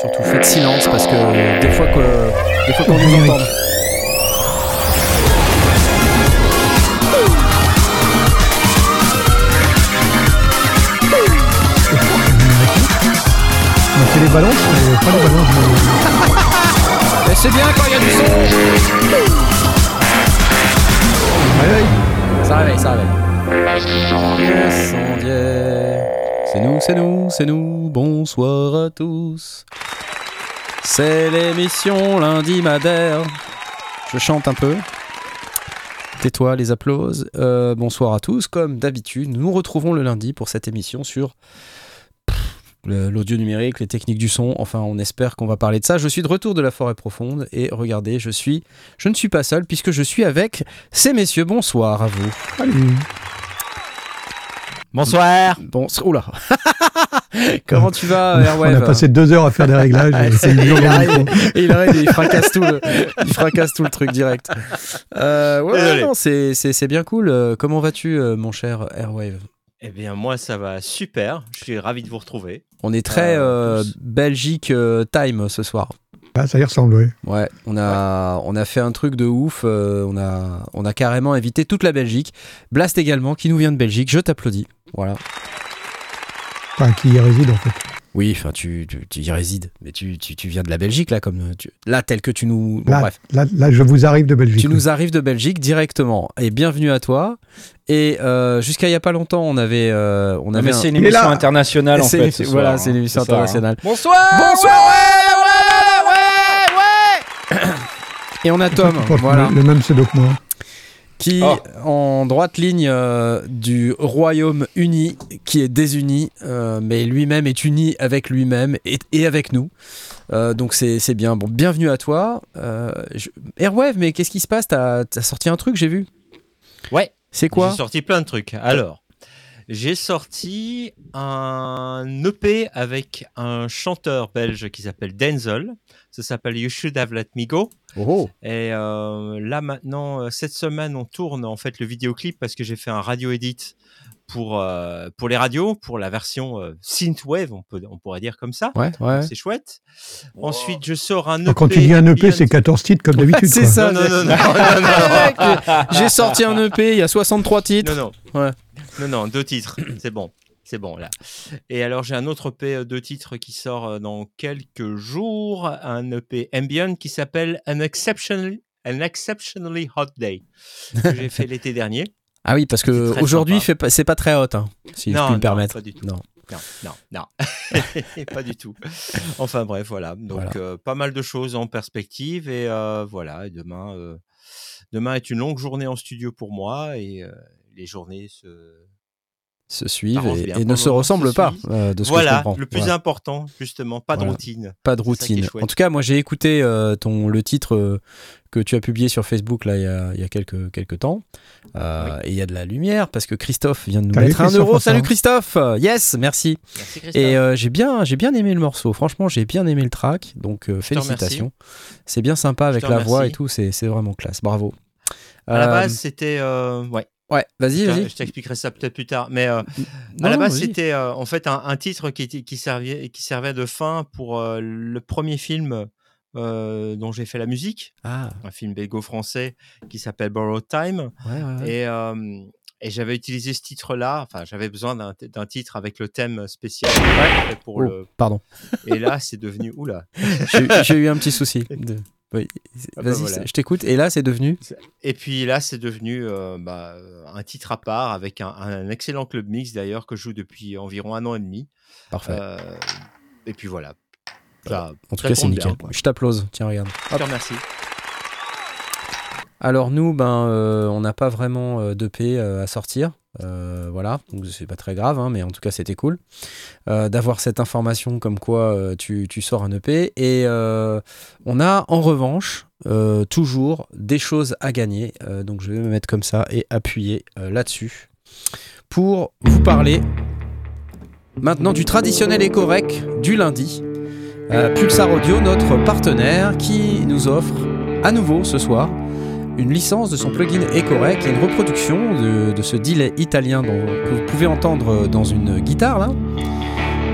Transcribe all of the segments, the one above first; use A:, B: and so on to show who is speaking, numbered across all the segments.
A: Surtout faites silence parce que des fois que des fois qu'on nous entend.
B: On fait les ballons, mais pas les ballons.
A: Mais c'est bien quand il y a du son.
B: mais- Réveil.
A: Ça réveille, ça réveille. C'est nous, c'est nous, c'est nous. Bonsoir à tous. C'est l'émission lundi Madère. Je chante un peu. Tais-toi, les applauses. Euh, bonsoir à tous. Comme d'habitude, nous nous retrouvons le lundi pour cette émission sur l'audio numérique, les techniques du son. Enfin, on espère qu'on va parler de ça. Je suis de retour de la forêt profonde et regardez, je suis, je ne suis pas seul puisque je suis avec ces messieurs. Bonsoir à vous.
B: Salut.
C: Bonsoir.
A: Bon, oula. Comment tu vas,
B: On a-
A: Airwave
B: On a passé deux heures à faire des réglages. Et
A: il, arrive, il arrive et il fracasse tout le, il fracasse tout le truc direct. Euh, ouais, non, c'est, c'est, c'est bien cool. Euh, Comment vas-tu, euh, mon cher Airwave
C: Eh bien, moi, ça va super. Je suis ravi de vous retrouver.
A: On est très
C: Euh,
A: euh. Belgique euh, time ce soir.
B: Ah, ça y ressemble, oui.
A: Ouais, on a, on a fait un truc de ouf. euh, on, a, on a carrément invité toute la Belgique. Blast également, qui nous vient de Belgique. Je t'applaudis. Voilà.
B: Enfin, qui y réside, en fait.
A: Oui, enfin, tu, tu, tu y résides. Mais tu, tu, tu viens de la Belgique, là, comme tu- là, tel que tu nous. bon,
B: Là,
A: bref.
B: là, là, je vous arrive de Belgique.
A: Tu nous arrives de Belgique directement et bienvenue à toi. Et euh, jusqu'à il y a pas longtemps, on avait, euh, on
D: Non,
A: avait un-
D: c'est une émission internationale en
A: c'est-
D: fait. ce soir,
A: voilà,
D: hein.
A: c'est une émission
D: C'est ça, hein.
A: internationale.
D: Bonsoir.
A: Bonsoir. Et on a Tom, voilà,
B: le, le même pseudo que moi.
A: qui
D: Oh.
A: en droite ligne euh, du Royaume-Uni, qui est désuni, euh, mais lui-même est uni avec lui-même et, et avec nous. Euh, donc c'est c'est bien. Bon, bienvenue à toi. Euh, je- Airwave, mais qu'est-ce qui se passe? T'as as sorti un truc, j'ai vu.
C: Ouais.
A: C'est quoi?
C: J'ai sorti plein de trucs. Alors, j'ai sorti un EP avec un chanteur belge qui s'appelle Denzel. Ça s'appelle You Should Have Let Me Go.
A: Oh.
C: Et euh, là maintenant, euh, cette semaine, on tourne en fait le vidéoclip parce que j'ai fait un radio edit pour euh, pour les radios, pour la version euh, synthwave, on peut on pourrait dire comme ça.
A: Ouais, ouais.
C: C'est chouette. Ensuite, je sors un EP.
B: Quand tu dis un EP, c'est 14 titres comme d'habitude.
A: c'est ça.
C: Non, non, non, non, non, non, non.
A: J'ai sorti un EP, il y a 63 titres.
C: Non, non.
A: Ouais.
C: Non, non, deux titres. C'est bon. C'est bon, là. Et alors, j'ai un autre EP, euh, deux titres qui sort euh, dans quelques jours. Un EP ambient qui s'appelle An Exceptionally, An Exceptionally Hot Day. Que j'ai fait l'été dernier.
A: Ah oui, parce que aujourd'hui, c'est pas très hot, hein, si je
C: Non,
A: puis me
C: non,
A: permettre.
C: pas du tout.
A: Non.
C: Non, non, non. pas du tout. Enfin, bref, voilà. Donc,
A: Voilà.
C: euh, pas mal de choses en perspective. Et euh, voilà, et demain, euh, demain est une longue journée en studio pour moi. Et les journées se.
A: Se suivent et, ne se ressemblent
C: se
A: pas, euh, de ce que je
C: Voilà,
A: comprends.
C: le plus
A: Voilà.
C: important, justement, pas de
A: Voilà.
C: routine.
A: Pas de routine. En tout cas, moi, j'ai écouté euh, ton, le titre euh, que tu as publié sur Facebook là, il y a, il y a quelques, quelques temps. Euh, Et il y a de la lumière parce que Christophe vient de nous
B: Salut,
A: mettre un
B: Christophe,
A: euro. Salut Christophe Yes, merci.
C: Merci Christophe.
A: Et euh, j'ai bien, j'ai bien aimé le morceau. Franchement, j'ai bien aimé le track. Donc euh, félicitations. C'est bien sympa avec la voix et tout. C'est c'est vraiment classe. Bravo.
C: à la
A: Euh,
C: base, c'était. euh, ouais,
A: ouais, vas-y, vas-y.
C: je t'expliquerai ça peut-être plus tard. Mais euh,
A: Non,
C: à la base, c'était euh, en fait un, un titre qui, servait, qui servait de fin pour euh, le premier film dont j'ai fait la musique,
A: Ah,
C: un film belgo-français qui s'appelle Borrowed Time.
A: ouais, ouais, ouais.
C: Et, et j'avais utilisé ce titre-là. Enfin, j'avais besoin d'un titre avec le thème spécial. Pour
A: Oh,
C: le...
A: Pardon.
C: Et là, c'est devenu. Oula.
A: J'ai j'ai eu un petit souci. de- Oui.
C: Ah bah
A: Vas-y,
C: voilà.
A: je t'écoute. Et là, c'est devenu.
C: Et puis là, c'est devenu euh, bah, un titre à part avec un, un excellent club mix d'ailleurs que je joue depuis environ un an et demi.
A: Parfait.
C: Euh, et puis voilà. Ça,
A: en tout
C: ça
A: cas, c'est nickel.
C: bien.
A: Je t'applause. Tiens, regarde.
C: Je te remercie.
A: Alors nous, ben, euh, on n'a pas vraiment euh, d'EP euh, à sortir. Euh, voilà, donc c'est pas très grave, hein, mais en tout cas c'était cool euh, d'avoir cette information comme quoi euh, tu, tu sors un EP. Et on a en revanche toujours des choses à gagner. Donc je vais me mettre comme ça et appuyer là-dessus pour vous parler maintenant du traditionnel éco-rec du lundi. Pulsar Audio, notre partenaire, qui nous offre à nouveau ce soir une licence de son plugin EcoRec et une reproduction de, de ce delay italien dont, que vous pouvez entendre dans une guitare là.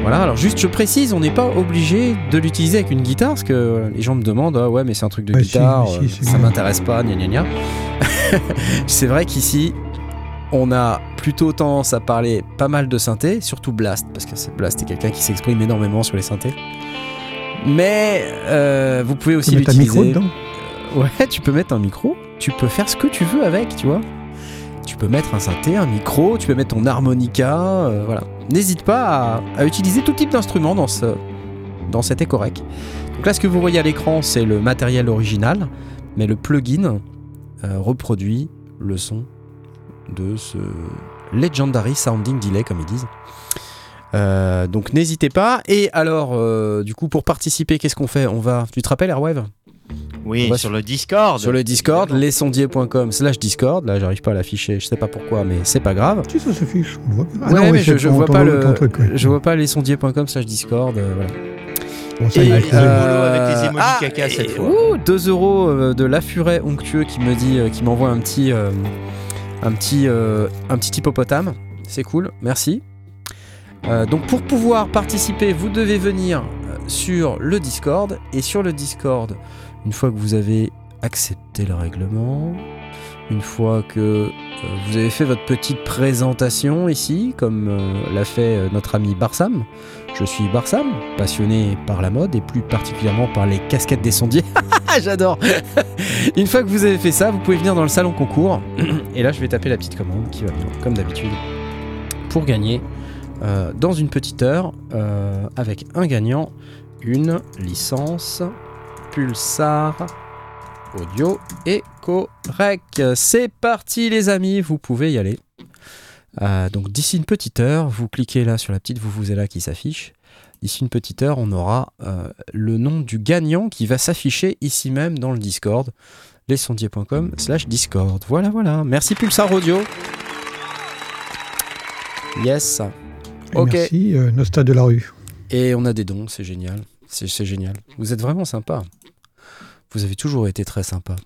A: Voilà, alors juste je précise, on n'est pas obligé de l'utiliser avec une guitare, parce que les gens me demandent, ah ouais mais c'est un truc de
B: Bah si,
A: guitare,
B: si, c'est
A: ça m'intéresse pas, gna gna gna. c'est vrai qu'ici, on a plutôt tendance à parler pas mal de synthé, surtout Blast, parce que Blast est quelqu'un qui s'exprime énormément sur les synthés. Mais euh, vous pouvez
B: Tu
A: aussi
B: peux mettre un micro
A: l'utiliser.
B: dedans?
A: Ouais, tu peux mettre un micro, tu peux faire ce que tu veux avec, tu vois. Tu peux mettre un synthé, un micro, tu peux mettre ton harmonica, euh, voilà. N'hésite pas à, utiliser tout type d'instrument dans, ce, dans cet écorec. Donc là, ce que vous voyez à l'écran, c'est le matériel original, mais le plugin euh, reproduit le son de ce Legendary Sounding Delay, comme ils disent. Euh, donc n'hésitez pas. Et alors, du coup, pour participer, qu'est-ce qu'on fait? On va. Tu te rappelles, Airwave?
C: Oui, sur le Discord.
A: sur le Discord,
C: Évidemment.
A: lesondier.com slash Discord. Là, j'arrive pas à l'afficher, je sais pas pourquoi, mais c'est pas grave.
B: Si ça se fiche, on voit pas.
A: ouais,
B: oui,
A: mais je, vois pas le,
B: truc, ouais.
A: je vois pas slash Discord. euh, voilà.
B: Bon, ça,
A: Et,
B: il y a
C: avec
B: trouvé.
C: les bolos avec les emojis
A: ah,
C: caca cette
A: et-
C: fois.
A: ouh, 2 euros euh, de Lafuret onctueux qui me dit, euh, qui m'envoie un petit, euh, un petit, euh, un petit hippopotame. C'est cool, merci. Euh, donc pour pouvoir participer, vous devez venir sur le Discord et sur le Discord, une fois que vous avez accepté le règlement, une fois que euh, vous avez fait votre petite présentation ici, comme euh, l'a fait euh, notre ami Barsam. Je suis Barsam, passionné par la mode et plus particulièrement par les casquettes des sondiers. J'adore Une fois que vous avez fait ça, vous pouvez venir dans le salon concours. Et là, je vais taper la petite commande qui va bien, comme d'habitude, pour gagner dans une petite heure, avec un gagnant, une licence Pulsar Audio et Correc. C'est parti les amis, vous pouvez y aller. Euh, donc d'ici une petite heure, vous cliquez là sur la petite vous vous là qui s'affiche. D'ici une petite heure, on aura euh, le nom du gagnant qui va s'afficher ici même dans le Discord, lesondiers.com slash Discord. Voilà, voilà. Merci Pulsar Audio. Yes.
B: Et
A: ok.
B: Merci, euh, Nostad de la rue.
A: Et on a des dons, c'est génial. C'est c'est génial. Vous êtes vraiment sympa. Vous avez toujours été très sympa.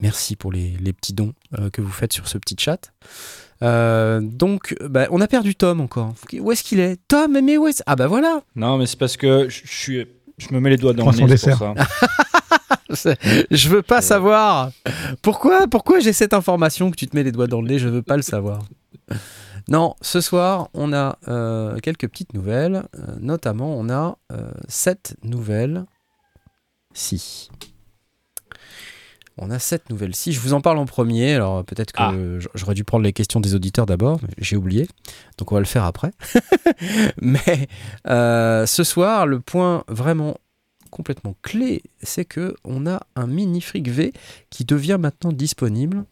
A: Merci pour les, les petits dons euh, que vous faites sur ce petit chat. Euh, donc, bah, on a perdu Tom encore. Où est-ce qu'il est? Tom, mais où est-ce? Ah bah voilà
D: Non, mais c'est parce que je, je suis, je me mets les doigts dans le nez. pour ça.
A: Je veux pas savoir. Pourquoi Pourquoi j'ai cette information que tu te mets les doigts dans le nez? Je veux pas le savoir. Non, ce soir, on a euh, quelques petites nouvelles. Euh, notamment, on a euh, sept nouvelles. Si. On a sept nouvelles. Si, je vous en parle en premier. Alors, peut-être que
D: Ah.
A: j'aurais dû prendre les questions des auditeurs d'abord. mais J'ai oublié. Donc, on va le faire après. mais euh, ce soir, le point vraiment complètement clé, c'est que on a un mini fric V qui devient maintenant disponible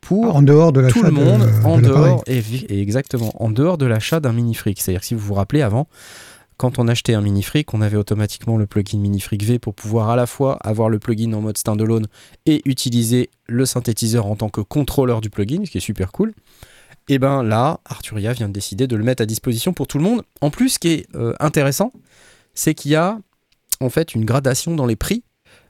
A: pour
B: En dehors de
A: tout le monde
B: de,
A: en
B: de
A: dehors et, vi- et exactement en dehors de l'achat d'un mini fric. C'est-à-dire que si vous vous rappelez avant, quand on achetait un mini fric, on avait automatiquement le plugin mini fric V pour pouvoir à la fois avoir le plugin en mode standalone et utiliser le synthétiseur en tant que contrôleur du plugin, ce qui est super cool. Et ben là, Arturia vient de décider de le mettre à disposition pour tout le monde. En plus, ce qui est euh, intéressant, c'est qu'il y a en fait une gradation dans les prix.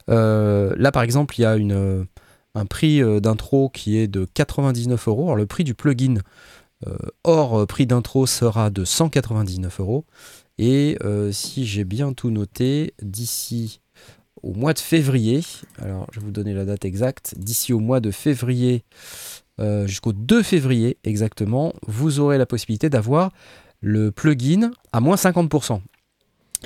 A: Euh, là, par exemple, il y a un prix euh, d'intro qui est de 99 euros. Alors, le prix du plugin hors prix d'intro sera de 199 euros. Et euh, si j'ai bien tout noté, d'ici au mois de février, alors je vais vous donner la date exacte, d'ici au mois de février euh, jusqu'au 2 février exactement, vous aurez la possibilité d'avoir le plugin à moins 50%.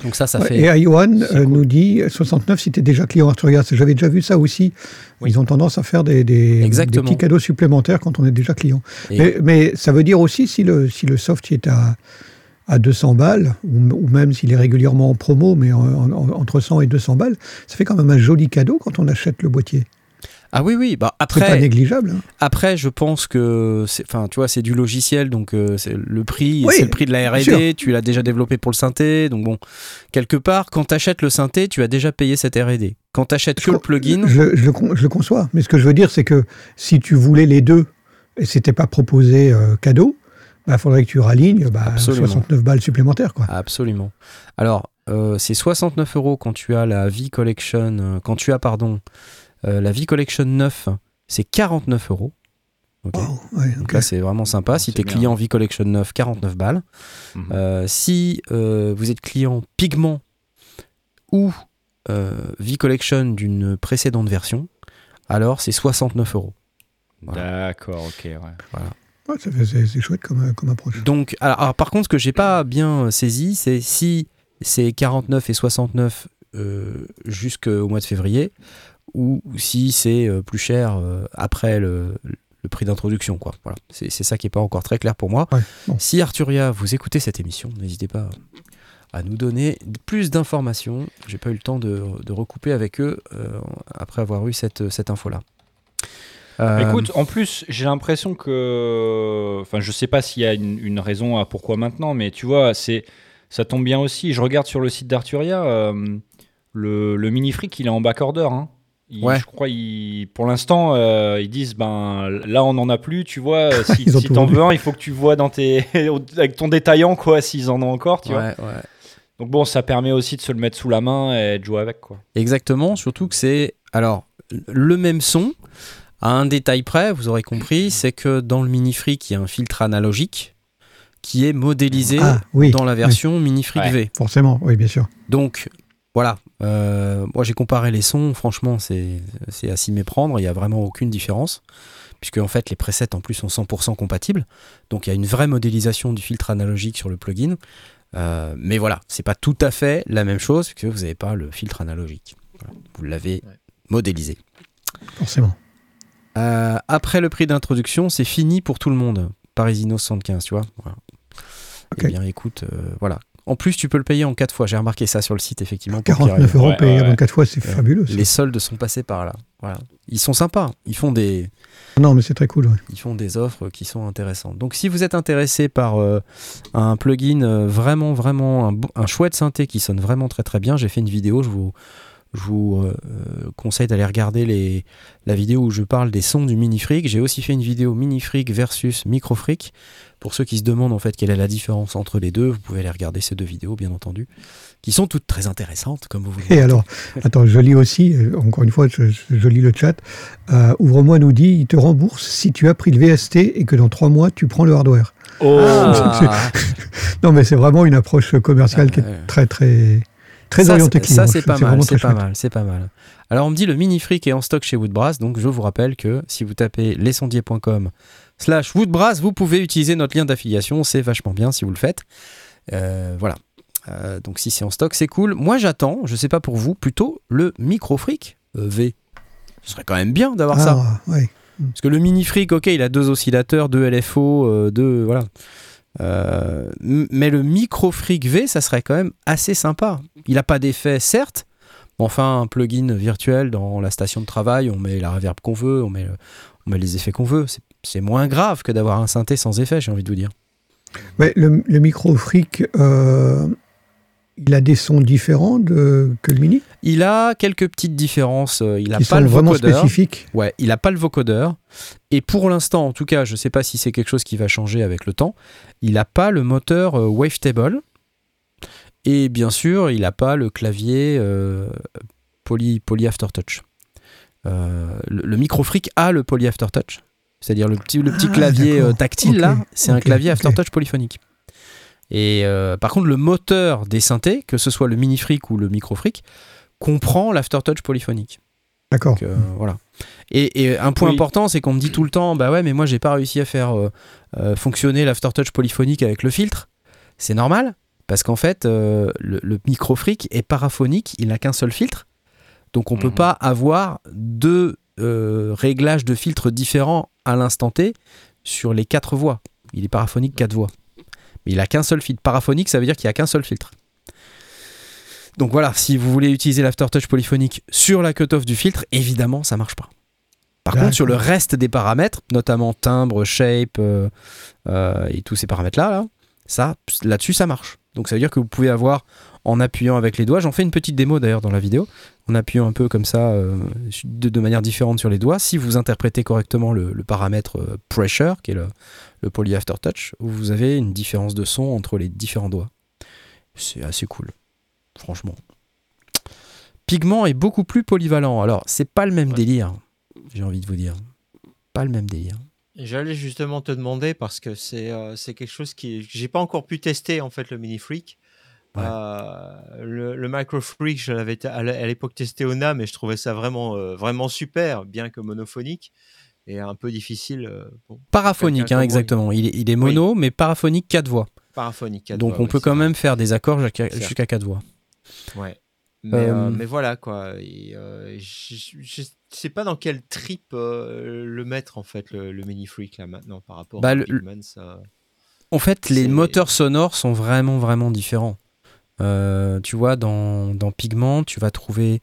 A: Donc ça, ça
B: Ouais,
A: fait...
B: Et Iwan euh,
A: cool.
B: nous dit 69 si t'es déjà client Arturia. J'avais déjà vu ça aussi.
C: Oui.
B: Ils ont tendance à faire des, des, des
A: Exactement.
B: petits cadeaux supplémentaires quand on est déjà client.
A: Et-
B: Mais, mais ça veut dire aussi si le, si le soft est à, à 200 balles, ou, même s'il est régulièrement en promo, mais en- en- entre 100 et 200 balles, ça fait quand même un joli cadeau quand on achète le boîtier.
A: Ah oui, oui, bah
B: C'est pas
A: après,
B: négligeable. hein.
A: après je pense que, c'est- enfin, tu vois, c'est du logiciel, donc euh, c'est le prix,
B: Oui,
A: c'est le prix de la. R&D, tu l'as déjà développé pour le synthé, donc bon, quelque part, quand tu achètes le synthé, tu as déjà payé cette R&D. Quand tu achètes
B: Je
A: que le plugin,
B: Je, je le con- je le conçois. Mais ce que je veux dire, c'est que si tu voulais les deux et c'était pas proposé euh, cadeau, bah, faudrait que tu ralignes bah,
A: Absolument.
B: 69 balles supplémentaires. Quoi.
A: Absolument. Alors, euh, c'est 69 euros quand tu as la V Collection, euh, quand tu as, pardon, euh, la V Collection 9, c'est 49 euros.
B: ouais,
A: Donc là, c'est vraiment sympa. Si
D: C'est
A: tu es client V-Collection 9, 49 balles.
D: Mhm.
A: Euh, si euh, vous êtes client Pigment ou euh, V-Collection d'une précédente version, alors c'est 69 euros. voilà.
D: D'accord, ok. Ouais.
B: Ouais, c'est chouette comme, comme approche.
A: Donc, alors, alors, par contre, ce que j'ai pas bien saisi, c'est si c'est 49 et 69 euh, jusqu'au mois de février, ou si c'est euh, plus cher euh, après le, le prix d'introduction. quoi. Voilà. C'est c'est ça qui est pas encore très clair pour moi.
B: Ouais, bon.
A: Si Arturia, vous écoutez cette émission, n'hésitez pas à nous donner plus d'informations. J'ai pas eu le temps de, de recouper avec eux euh, après avoir eu cette, cette info-là. Euh,
D: Écoute, en plus, j'ai l'impression que. Enfin, je sais pas s'il y a une, une raison à pourquoi maintenant, mais tu vois, c'est ça tombe bien aussi. Je regarde sur le site d'Arturia, euh, le, le mini fric, il est en backorder. Hein. Il-
A: Ouais.
D: Je crois, il, pour l'instant, euh, ils disent ben là, on n'en a plus. Tu vois, si, si t'en veux un, il faut que tu vois dans tes, avec ton détaillant, quoi, s'ils en ont encore. Tu vois.
A: ouais.
D: Donc bon, ça permet aussi de se le mettre sous la main et de jouer avec, quoi.
A: Exactement, surtout que c'est alors le même son à un détail près, vous aurez compris, c'est que dans le mini fric, il y a un filtre analogique qui est modélisé
B: Ah, oui,
A: dans la version mini fric
D: Ouais.
A: V.
B: forcément, oui, bien sûr.
A: Donc voilà, euh, moi j'ai comparé les sons, franchement c'est c'est à s'y méprendre, il n'y a vraiment aucune différence, puisque en fait les presets en plus sont 100% compatibles, donc il y a une vraie modélisation du filtre analogique sur le plugin, Euh, mais voilà, c'est pas tout à fait la même chose, puisque vous n'avez pas le filtre analogique, Voilà, vous l'avez
C: Ouais.
A: modélisé.
B: Forcément.
A: Euh, après le prix d'introduction, c'est fini pour tout le monde. Parisino 75, tu vois. Voilà.
B: Ok.
A: Eh bien, écoute, euh, voilà. En plus, tu peux le payer en 4 fois. J'ai remarqué ça sur le site, effectivement. pour qu'il
B: 49
A: arrive.
B: euros
D: Ouais,
B: payés
D: ouais,
B: en 4 fois, c'est
A: Ouais.
B: fabuleux. ça.
A: Les soldes sont passés par là. Voilà. Ils sont sympas. Ils font des,
B: Non, mais c'est très cool. ouais.
A: ils font des offres qui sont intéressantes. Donc, si vous êtes intéressé par euh, un plugin euh, vraiment, vraiment, un, un chouette synthé qui sonne vraiment très, très bien, j'ai fait une vidéo. Je vous, je vous euh, euh, conseille d'aller regarder les, la vidéo où je parle des sons du Mini Freak. J'ai aussi fait une vidéo Mini Freak versus Micro Freak. Pour ceux qui se demandent en fait quelle est la différence entre les deux, vous pouvez aller regarder ces deux vidéos, bien entendu, qui sont toutes très intéressantes, comme vous voulez.
B: Et alors, attends, je lis aussi, euh, encore une fois, je, lis le chat. Euh, Ouvre-moi nous dit il te rembourse si tu as pris le VST et que dans 3 mois, tu prends le hardware.
D: Oh
A: Ah,
B: Non, mais c'est vraiment une approche commerciale qui est très, très, très
A: ça,
B: orientée
A: c'est- ça,
B: client.
A: c'est pas mal, c'est pas
B: chouette.
A: mal, c'est pas mal. Alors on me dit le mini freak est en stock chez Woodbrass, donc je vous rappelle que si vous tapez lesondiers.com slash Woodbrass, vous pouvez utiliser notre lien d'affiliation, c'est vachement bien si vous le faites. Euh, voilà. Euh, donc si c'est en stock, c'est cool. Moi j'attends, je sais pas pour vous, plutôt le micro freak euh, V. Ce serait quand même bien d'avoir ça.
B: Ah, ouais.
A: Parce que le mini freak, ok, il a deux oscillateurs, deux LFO, euh, deux. Voilà. Euh, mais le micro freak V, ça serait quand même assez sympa. Il n'a pas d'effet, certes. mais Enfin, un plugin virtuel dans la station de travail, on met la reverb qu'on veut, on met, les effets qu'on veut. C'est- C'est moins grave que d'avoir un synthé sans effet, j'ai envie de vous dire.
B: Mais le, le micro fric, euh, il a des sons différents de, que le mini?
A: Il a quelques petites différences. euh, Il n'a
B: qui
A: pas
B: sont
A: le
B: vraiment
A: vocodeur.
B: spécifiques.
A: Ouais, il n'a pas le vocodeur. Et pour l'instant, en tout cas, je ne sais pas si c'est quelque chose qui va changer avec le temps, il n'a pas le moteur euh, Wavetable. Et bien sûr, il n'a pas le clavier euh, Poly, poly Aftertouch. Euh, le, le micro Freak a le Poly Aftertouch. C'est-à-dire le petit, le petit
B: Ah,
A: clavier tactile, là, c'est un clavier. Aftertouch polyphonique. Et euh, par contre, le moteur des synthés, que ce soit le mini Freak ou le micro Freak, comprend l'Aftertouch polyphonique.
B: D'accord.
A: Euh, voilà. Et, et un point
D: Oui.
A: important, c'est qu'on me dit tout le temps, bah ouais, mais moi j'ai pas réussi à faire euh, euh, fonctionner l'aftertouch polyphonique avec le filtre. C'est normal, parce qu'en fait, euh, le, le micro freak est paraphonique, il n'a qu'un seul filtre, donc on peut
D: Mhm.
A: pas avoir deux euh, réglages de filtres différents à l'instant T sur les quatre voix. Il est paraphonique quatre voix, mais il a qu'un seul filtre. Paraphonique, ça veut dire qu'il y a qu'un seul filtre. Donc voilà, si vous voulez utiliser l'aftertouch polyphonique sur la cutoff du filtre, évidemment, ça marche pas. Par contre, sur le reste des paramètres, notamment timbre, shape euh, euh, et tous ces paramètres-là, là, ça, là-dessus, ça marche. Donc ça veut dire que vous pouvez avoir, en appuyant avec les doigts, j'en fais une petite démo d'ailleurs dans la vidéo, en appuyant un peu comme ça, euh, de, de manière différente sur les doigts, si vous interprétez correctement le, le paramètre pressure, qui est le, le poly aftertouch, vous avez une différence de son entre les différents doigts. C'est assez cool, franchement. Pigment est beaucoup plus polyvalent. Alors, c'est pas le même délire, j'ai envie de vous dire. Pas le même délire.
C: J'allais justement te demander parce que c'est euh, c'est quelque chose qui j'ai pas encore pu tester en fait le mini freak.
A: Ouais.
C: Euh, le, le micro freak, je l'avais à l'époque testé au NAM et je trouvais ça vraiment euh, vraiment super, bien que monophonique et un peu difficile. euh, bon,
A: Paraphonique, hein, exactement. Il est, il est mono, mais paraphonique 4 voix.
C: paraphonique. quatre
A: Donc
C: voix,
A: on
C: ouais,
A: peut quand même faire des accords jusqu'à
C: Certes.
A: jusqu'à 4 voix.
C: Ouais. Mais, euh,
A: Euh,
C: mais voilà quoi. Et, euh, je, je sais pas dans quel trip le mettre en fait le, le mini freak là maintenant par rapport
A: Bah,
C: à
A: le-
C: Pigments.
A: En fait, les moteurs sonores sont vraiment, vraiment différents. Tu vois, dans, dans Pigment, tu vas trouver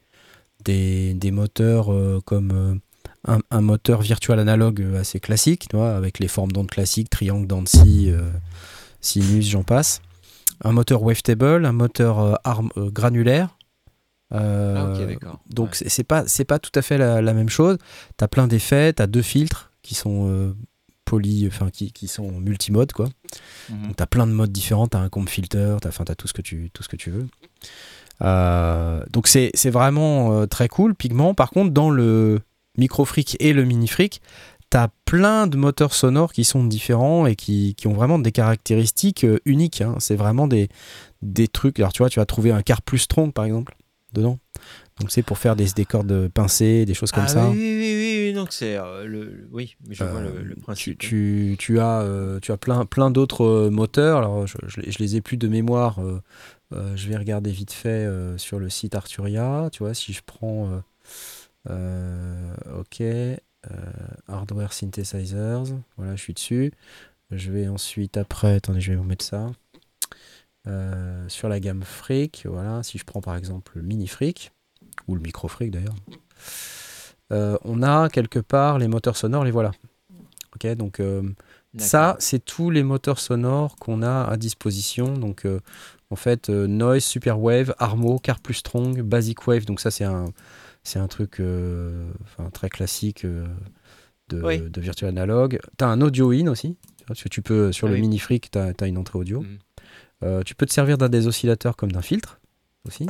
A: des, des moteurs comme un, un moteur virtual analogue euh, assez classique, tu vois, avec les formes d'ondes classiques, triangle, Dancy, euh, sinus, j'en passe. Un moteur wavetable, un moteur euh, arm- euh, granulaire.
C: Ah ok d'accord.
A: donc
C: Ouais.
A: c'est pas c'est pas tout à fait la, la même chose. T'as plein d'effets, t'as deux filtres qui sont poly, enfin qui, qui sont multimode quoi.
C: Mhm.
A: Donc t'as plein de modes différents, t'as un comp filter, t'as enfin, t'as tout ce que tu tout ce que tu veux. Euh, donc c'est c'est vraiment euh, très cool. Pigment. Par contre dans le micro freak et le mini freak, t'as plein de moteurs sonores qui sont différents et qui, qui ont vraiment des caractéristiques euh, uniques. hein. C'est vraiment des des trucs. Alors tu vois, tu vas trouver un quart plus strong par exemple dedans. Donc c'est pour faire des, des cordes pincées, des choses comme
C: ah,
A: ça.
C: Oui, oui, oui, oui, donc c'est euh, le, oui, je vois
A: Euh,
C: le, le
A: tu,
C: principe.
A: tu, tu as, euh, tu as plein, plein d'autres euh, moteurs. Alors, je, je, les- je les ai plus de mémoire. euh, euh, je vais regarder vite fait euh, sur le site Arturia. Tu vois, si je prends. Euh, ok. euh, hardware Synthesizers. Voilà, je suis dessus. Je vais ensuite, après. Attendez, je vais vous mettre ça. Euh, sur la gamme Freak. Voilà, si je prends par exemple le Mini Freak. Ou le Micro Freak d'ailleurs. euh, on a quelque part les moteurs sonores, les voilà. Ok, donc euh, ça, c'est tous les moteurs sonores qu'on a à disposition. Donc, en fait, Noise, Superwave, Armo, Car Plus Strong, Basic Wave. Donc, ça, c'est un, c'est un truc euh, enfin, très classique euh, de,
C: Oui.
A: de Virtual Analog. Tu as un audio in aussi. Parce que tu peux, sur
C: Ah
A: le
C: oui.
A: Mini Freak, tu as, une entrée audio.
C: Mhm.
A: Euh, tu peux te servir d'un des oscillateurs comme d'un filtre aussi.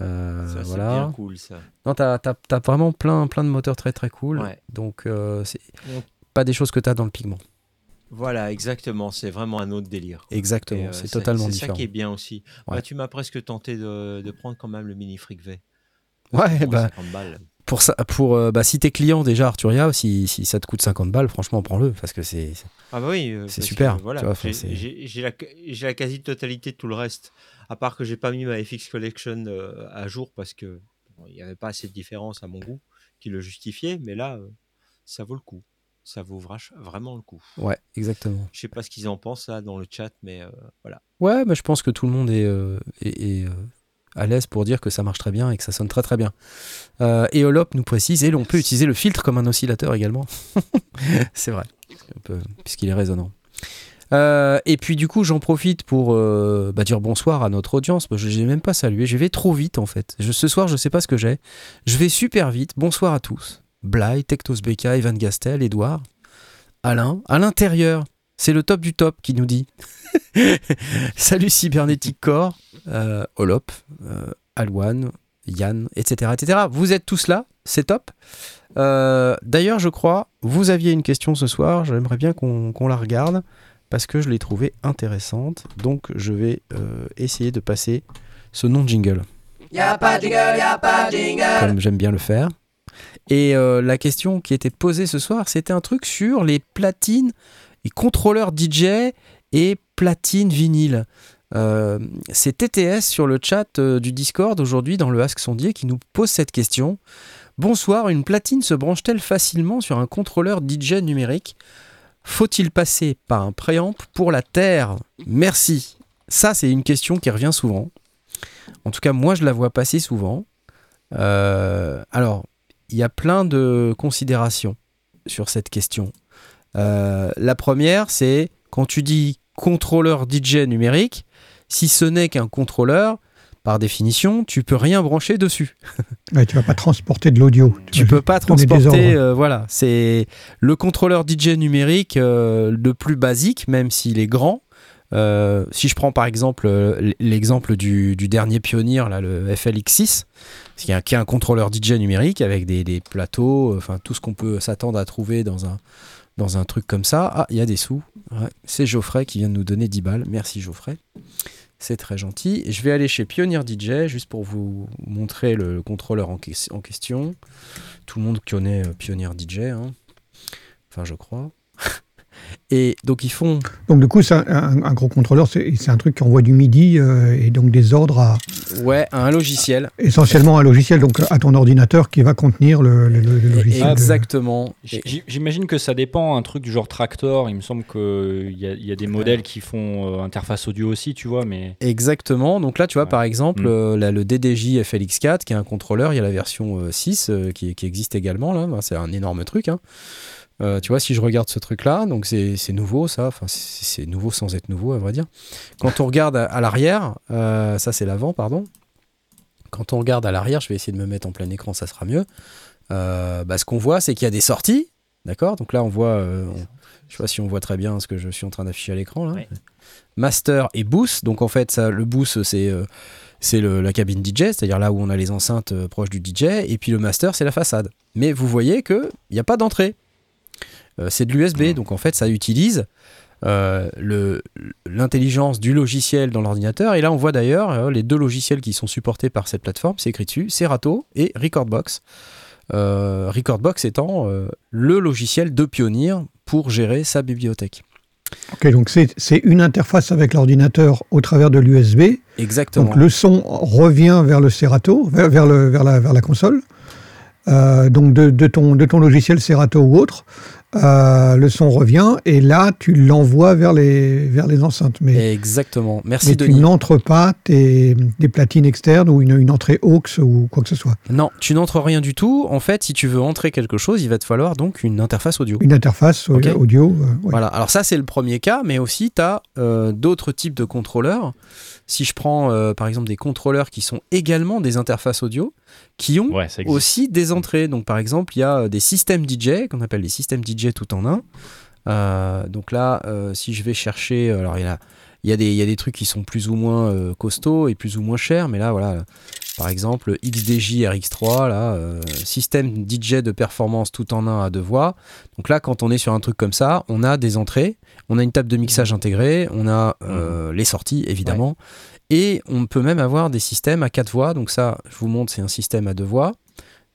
A: Euh,
C: Ça, c'est
A: voilà.
C: bien cool ça.
A: Non, tu as, vraiment plein, plein de moteurs très très cool.
C: Ouais.
A: Donc, euh, c'est pas des choses que tu as dans le pigment.
C: Voilà, exactement. C'est vraiment un autre délire.
A: Exactement,
C: euh,
A: c'est totalement
C: C'est
A: différent.
C: ça qui est bien aussi.
A: Ouais.
C: Bah, tu m'as presque tenté de, de prendre quand même le mini Freak V.
A: Ouais, bah,
C: 50 balles.
A: pour ça, pour, euh, bah, si t'es client déjà Arturia, si, si ça te coûte 50 balles, franchement, prends-le parce que c'est.
C: Ah bah oui, euh,
A: C'est super,
C: que, voilà, j'ai- la, quasi-totalité de tout le reste. À part que j'ai pas mis ma FX Collection euh, à jour parce que bon, il n'y avait pas assez de différence à mon goût qui le justifiait. Mais là, euh, ça vaut le coup. Ça vaut vraiment le coup.
A: Ouais, exactement.
C: Je sais pas ce qu'ils en pensent là dans le chat, mais euh, voilà.
A: Ouais, mais je pense que tout le monde est, est- est, à l'aise pour dire que ça marche très bien et que ça sonne très très bien. Euh, et nous précise, et on peut utiliser le filtre comme un oscillateur également. c'est vrai, puisqu'il est résonnant. Euh, et puis du coup, j'en profite pour euh, bah, dire bonsoir à notre audience. Moi, Je n'ai même pas salué. Je vais trop vite en fait. Ce soir, je sais pas ce que j'ai. Je vais super vite. Bonsoir à tous. Blay, Tectos Beka, Evan Gastel, Edouard, Alain. À l'intérieur, c'est le top du top qui nous dit. Salut Cybernetic Core, euh, Olop, euh, Alwan, Yann, etc., etc. Vous êtes tous là, c'est top. Euh, D'ailleurs, je crois, vous aviez une question ce soir, j'aimerais bien qu'on la regarde parce que je l'ai trouvée intéressante. Donc, je vais essayer de passer ce nom de jingle. Comme j'aime bien le faire. Et la question qui était posée ce soir, c'était un truc sur les platines et contrôleurs DJ et platine vinyle. Euh, c'est TTS sur le chat euh, du Discord aujourd'hui dans le Ask Sondier qui nous pose cette question. Bonsoir, une platine se branche-t-elle facilement sur un contrôleur DJ numérique? Faut-il passer par un préamp pour la Terre? Merci. Ça, c'est une question qui revient souvent. En tout cas, moi, je la vois passer souvent. Euh, alors, il y a plein de considérations sur cette question. Euh, la première, c'est quand tu dis contrôleur DJ numérique, si ce n'est qu'un contrôleur, par définition, tu peux rien brancher dessus.
B: Ouais, tu vas pas transporter de l'audio.
A: Tu
B: vas
A: peux pas transporter, euh, voilà, c'est le contrôleur DJ numérique euh, le plus basique, même s'il est grand. Euh, si je prends par exemple l'exemple du, du dernier Pioneer, là, le FLX6, qui est un, qui est un contrôleur DJ numérique avec des, des plateaux, enfin tout ce qu'on peut s'attendre à trouver dans un, dans un truc comme ça. Ah, il y a des sous. C'est Geoffrey qui vient de nous donner 10 balles. Merci Geoffrey. C'est très gentil. Je vais aller chez Pioneer DJ juste pour vous montrer le, le contrôleur en question. Tout le monde connaît euh, Pioneer DJ. hein. Enfin, je crois. Et donc, ils font.
B: Donc du coup, c'est un, un- un gros contrôleur, c'est un truc qui envoie du MIDI euh, et donc des ordres à
A: Ouais, un logiciel.
B: essentiellement un logiciel, donc à ton ordinateur qui va contenir le, le- le logiciel.
A: Exactement.
D: J'imagine que ça dépend, un truc du genre Tractor, il me semble qu'il y, a- il y a des modèles qui font euh, interface audio aussi, tu vois, mais...
A: Exactement. Donc là, tu vois,
D: Ouais.
A: par exemple,
D: Mm.
A: euh, là, le DDJ FLX4, qui est un contrôleur, il y a la version euh, 6 euh, qui, qui existe également. là. C'est un énorme truc. hein. Euh, tu vois, si je regarde ce truc-là, donc c'est nouveau, ça. Enfin, c'est nouveau sans être nouveau, à vrai dire. Quand on regarde à, à l'arrière, euh, ça c'est l'avant, pardon. Quand on regarde à l'arrière, je vais essayer de me mettre en plein écran, ça sera mieux. Euh, bah, ce qu'on voit, c'est qu'il y a des sorties. D'accord? Donc là, on voit. on- je sais pas si on voit très bien ce que je suis en train d'afficher à l'écran. là.
C: Ouais.
A: Master et boost. Donc en fait, ça, le boost, c'est c'est la cabine DJ, c'est-à-dire là où on a les enceintes proches du DJ. Et puis le master, c'est la façade. Mais vous voyez qu'il n'y a pas d'entrée. Euh, c'est de l'USB. Donc en fait, ça utilise euh, l'intelligence du logiciel dans l'ordinateur. Et là, on voit d'ailleurs euh, les deux logiciels qui sont supportés par cette plateforme. C'est écrit dessus Serato et Recordbox. Euh, Recordbox étant le logiciel de Pioneer pour gérer sa bibliothèque.
B: Ok, donc c'est c'est une interface avec l'ordinateur au travers de l'USB.
A: Exactement.
B: Donc le son revient vers le Serato, vers, vers le, vers, la, vers la console. Euh, donc de, de ton, de ton logiciel Serato ou autre, euh, le son revient et là tu l'envoies vers les, vers les enceintes. Mais,
A: Exactement. Merci
B: mais tu n'entres pas tes, des platines externes ou une, une entrée aux ou quoi que ce soit.
A: Non, tu n'entres rien du tout. En fait, si tu veux entrer quelque chose, il va te falloir donc une interface audio.
B: Une interface euh, audio. euh, ouais.
A: Voilà. Alors ça, c'est le premier cas, mais aussi tu as d'autres types de contrôleurs. Si je prends euh, par exemple des contrôleurs qui sont également des interfaces audio, qui ont
D: Ouais,
A: aussi des entrées. Donc par exemple, il y a euh, des systèmes DJ qu'on appelle les systèmes DJ tout en un. Euh, donc là, euh, si je vais chercher, alors il y a, il y, a des, il y a des trucs qui sont plus ou moins euh, costauds et plus ou moins chers, mais là voilà, par exemple XDJ RX3, là, système DJ de performance tout en un à deux voix. Donc là, quand on est sur un truc comme ça, on a des entrées, on a une table de mixage intégrée, on a euh, les sorties évidemment, et on peut même avoir des systèmes à quatre voix. Donc ça, je vous montre, c'est un système à deux voix.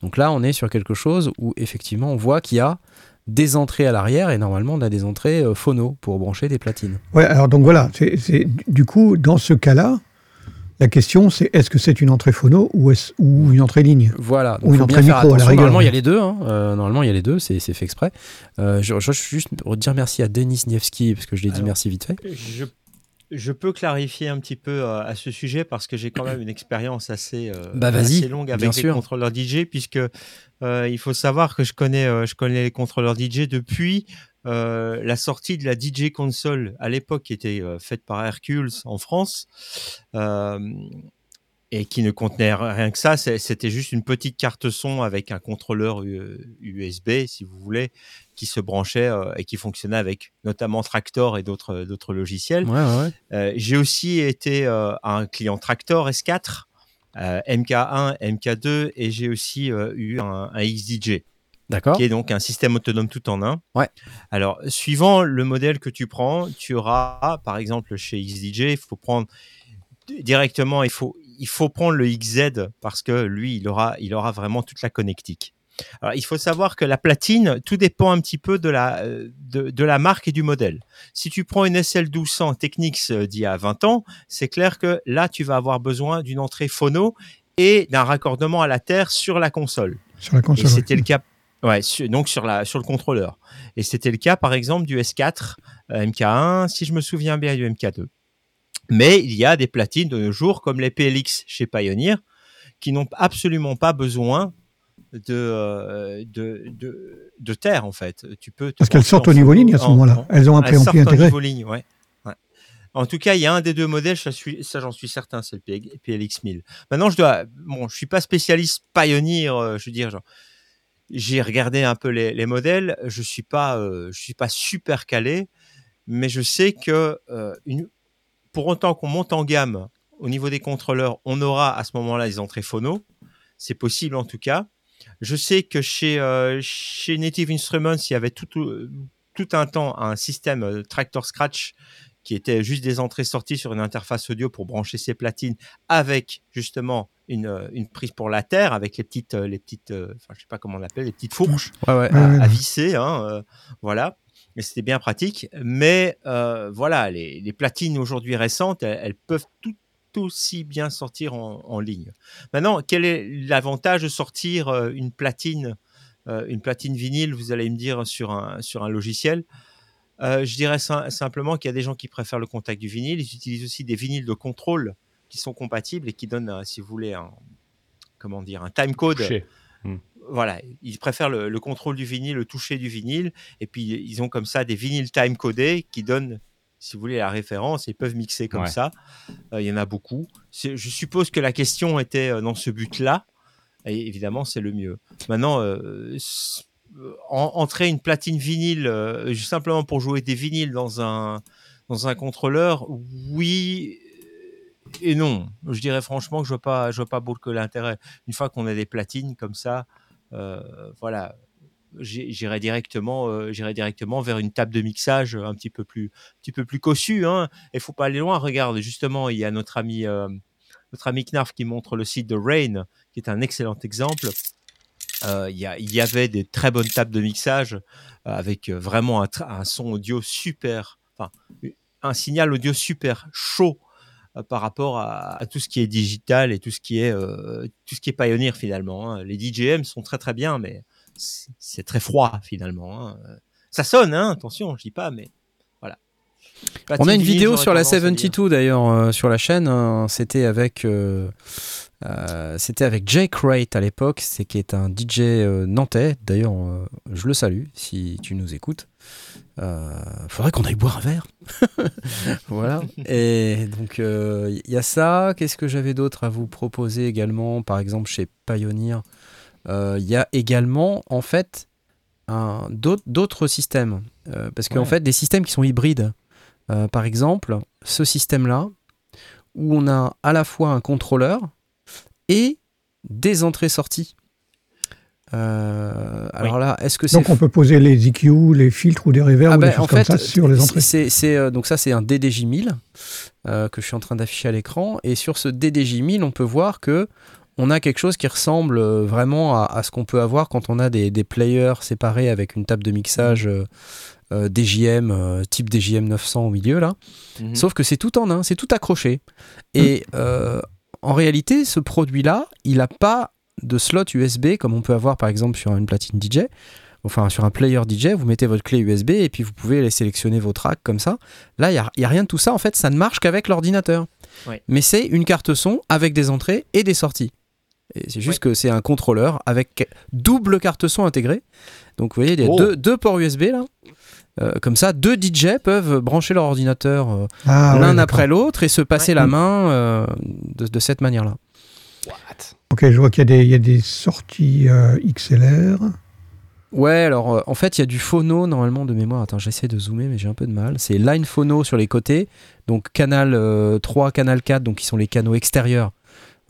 A: Donc là, on est sur quelque chose où effectivement, on voit qu'il y a des entrées à l'arrière et normalement, on a des entrées euh, phono pour brancher des platines.
B: Ouais, alors donc voilà, c'est c'est- du coup, dans ce cas-là, la question c'est est-ce que c'est une entrée phono ou, est ou une entrée ligne?
A: Voilà,
B: Ou une entrée micro, à la
A: Normalement, il y a les deux. hein. Euh, normalement, il y a les deux, c'est c'est fait exprès. Euh, je, je veux juste dire merci à Denis Nievski parce que je l'ai dit merci vite fait.
C: Je, je peux clarifier un petit peu euh, à ce sujet parce que j'ai quand même une expérience assez, euh,
A: Bah,
C: assez longue avec les
A: sûr.
C: contrôleurs DJ puisque euh, il faut savoir que je connais, je connais les contrôleurs DJ depuis la sortie de la DJ console à l'époque qui était faite par Hercules en France. Et qui ne contenait rien que ça, c'était juste une petite carte son avec un contrôleur USB, si vous voulez, qui se branchait euh, et qui fonctionnait avec notamment Tractor et d'autres d'autres logiciels.
A: Ouais, ouais, ouais.
C: Euh, J'ai aussi été euh, un client Tractor S4, euh, MK1, MK2, et j'ai aussi euh, eu un, un XDJ,
A: D'accord.
C: qui est donc un système autonome tout en un.
A: Ouais.
C: Alors, suivant le modèle que tu prends, tu auras, par exemple, chez XDJ, il faut prendre directement, il faut, il faut prendre le XZ parce que lui, il aura, il aura vraiment toute la connectique. Alors, il faut savoir que la platine, tout dépend un petit peu de la, euh, de, de la marque et du modèle. Si tu prends une SL1200 Technics euh, d'il y a 20 ans, c'est clair que là, tu vas avoir besoin d'une entrée phono et d'un raccordement à la terre sur la console.
B: sur la console.
C: c'était le cas, ouais, sur- donc sur la sur le contrôleur. Et c'était le cas, par exemple, du S4, euh, MK1, si je me souviens bien du MK2. Mais il y a des platines de nos jours, comme les PLX chez Pioneer, qui n'ont absolument pas besoin de, euh, de, de, de terre, en fait. Tu peux
B: Parce qu'elles sortent
C: en
B: au niveau ligne à ce
C: en-
B: moment-là.
C: en-
B: Elles ont un préampli intégré.
C: niveau ligne, ouais. Ouais. En tout cas, il y a un des deux modèles, ça, ça, j'en suis certain, c'est le PLX 1000. Maintenant, je dois, bon, je suis pas spécialiste Pioneer, euh, je veux dire, genre, j'ai regardé un peu les, les modèles, je suis pas, euh, je suis pas super calé, mais je sais que euh, une, pour autant qu'on monte en gamme au niveau des contrôleurs, on aura à ce moment-là les entrées phono, c'est possible en tout cas. Je sais que chez, euh, chez Native Instruments, il y avait tout, euh, tout un temps un système euh, Tractor Scratch qui était juste des entrées-sorties sur une interface audio pour brancher ses platines avec justement une, une prise pour la terre avec les petites, les petites, enfin je sais pas comment on appelle, les petites fourches
A: Ouais, ouais.
C: à, à visser, hein, voilà. Et c'était bien pratique. Mais voilà, les, les platines aujourd'hui récentes, elles, elles peuvent tout aussi bien sortir en, en ligne. Maintenant, quel est l'avantage de sortir euh, une platine, euh, une platine vinyle, vous allez me dire, sur un, sur un logiciel? Euh, Je dirais sim- simplement qu'il y a des gens qui préfèrent le contact du vinyle. Ils utilisent aussi des vinyles de contrôle qui sont compatibles et qui donnent, si vous voulez, un, comment dire, un time code
D: Touché.
C: voilà, ils préfèrent le, le contrôle du vinyle, le toucher du vinyle, et puis ils ont comme ça des vinyles time codés qui donnent, si vous voulez, la référence, et peuvent mixer comme
D: Ouais.
C: ça. Euh, Il y en a beaucoup. Je suppose que la question était euh, dans ce but-là, et évidemment, c'est le mieux. Maintenant, euh, en- entrer une platine vinyle euh, simplement pour jouer des vinyles dans un, dans un contrôleur, oui et non. Je dirais franchement que je vois pas, je vois pas beaucoup l'intérêt. Une fois qu'on a des platines comme ça, voilà, j'irai directement, euh, directement vers une table de mixage un petit peu plus, un petit peu plus cossue. Hein. Et faut pas aller loin. Regarde, justement, il y a notre ami, euh, notre ami Knarf qui montre le site de Rain, qui est un excellent exemple. Euh, Il y, a- il y avait des très bonnes tables de mixage euh, avec euh, vraiment un, son audio super, enfin un signal audio super chaud euh, par rapport à, tout ce qui est digital et tout ce qui est euh, tout ce qui est pioneer finalement. hein. Les DJM sont très très bien, mais c'est très froid finalement. hein. Ça sonne, hein, attention, je dis pas, mais voilà.
A: On a une vidéo sur la
C: tendance à dire.
A: 72 d'ailleurs euh, sur la chaîne. hein. C'était avec euh, euh, c'était avec Jake Wright à l'époque, c'est qui est un DJ euh, nantais. D'ailleurs, euh, je le salue si tu nous écoutes. Faudrait qu'on aille boire un verre. voilà. Et donc il y a ça. Qu'est-ce que j'avais d'autre à vous proposer également? Par exemple chez Pioneer, il y a également en fait d'autres systèmes. Euh, parce qu'en
D: Ouais.
A: fait, des systèmes qui sont hybrides. Euh, par exemple, ce système-là, où on a à la fois un contrôleur et des entrées-sorties. Euh, alors là, est-ce que c'est
B: Donc on peut poser les EQ, les filtres ou des reverbs
A: ah
B: ou
A: ben,
B: des choses
A: en
B: comme ça sur les entrées.
A: c'est, euh, donc ça c'est un DDJ 1000 euh, que je suis en train d'afficher à l'écran et sur ce DDJ 1000 on peut voir que on a quelque chose qui ressemble euh, vraiment à, à ce qu'on peut avoir quand on a des, des players séparés avec une table de mixage euh, euh, DJM euh, type DJM 900 au milieu là.
C: Mhm.
A: Sauf que c'est tout en un, c'est tout accroché. Et euh, en réalité, ce produit-là, il n'a pas de slot USB comme on peut avoir par exemple sur une platine DJ. Enfin, sur un player DJ, vous mettez votre clé USB et puis vous pouvez aller sélectionner vos tracks comme ça. Là, il n'y a, y a rien de tout ça. En fait, ça ne marche qu'avec l'ordinateur. Mais c'est une carte son avec des entrées et des sorties. Et c'est juste que c'est un contrôleur avec double carte son intégrée. Donc vous voyez, il y a
D: Oh.
A: deux, deux ports USB là. Euh, comme ça, deux DJ peuvent brancher leur ordinateur euh,
B: Ah,
A: l'un après l'autre et se passer
C: Ouais.
A: la main euh, de, de cette manière-là.
B: Ok, je vois qu'il y, a des- il y a des sorties euh, XLR.
A: Ouais, alors euh, en fait, il y a du phono normalement de mémoire. Attends, j'essaie de zoomer, mais j'ai un peu de mal. C'est line phono sur les côtés, donc canal euh, 3, canal 4, donc qui sont les canaux extérieurs.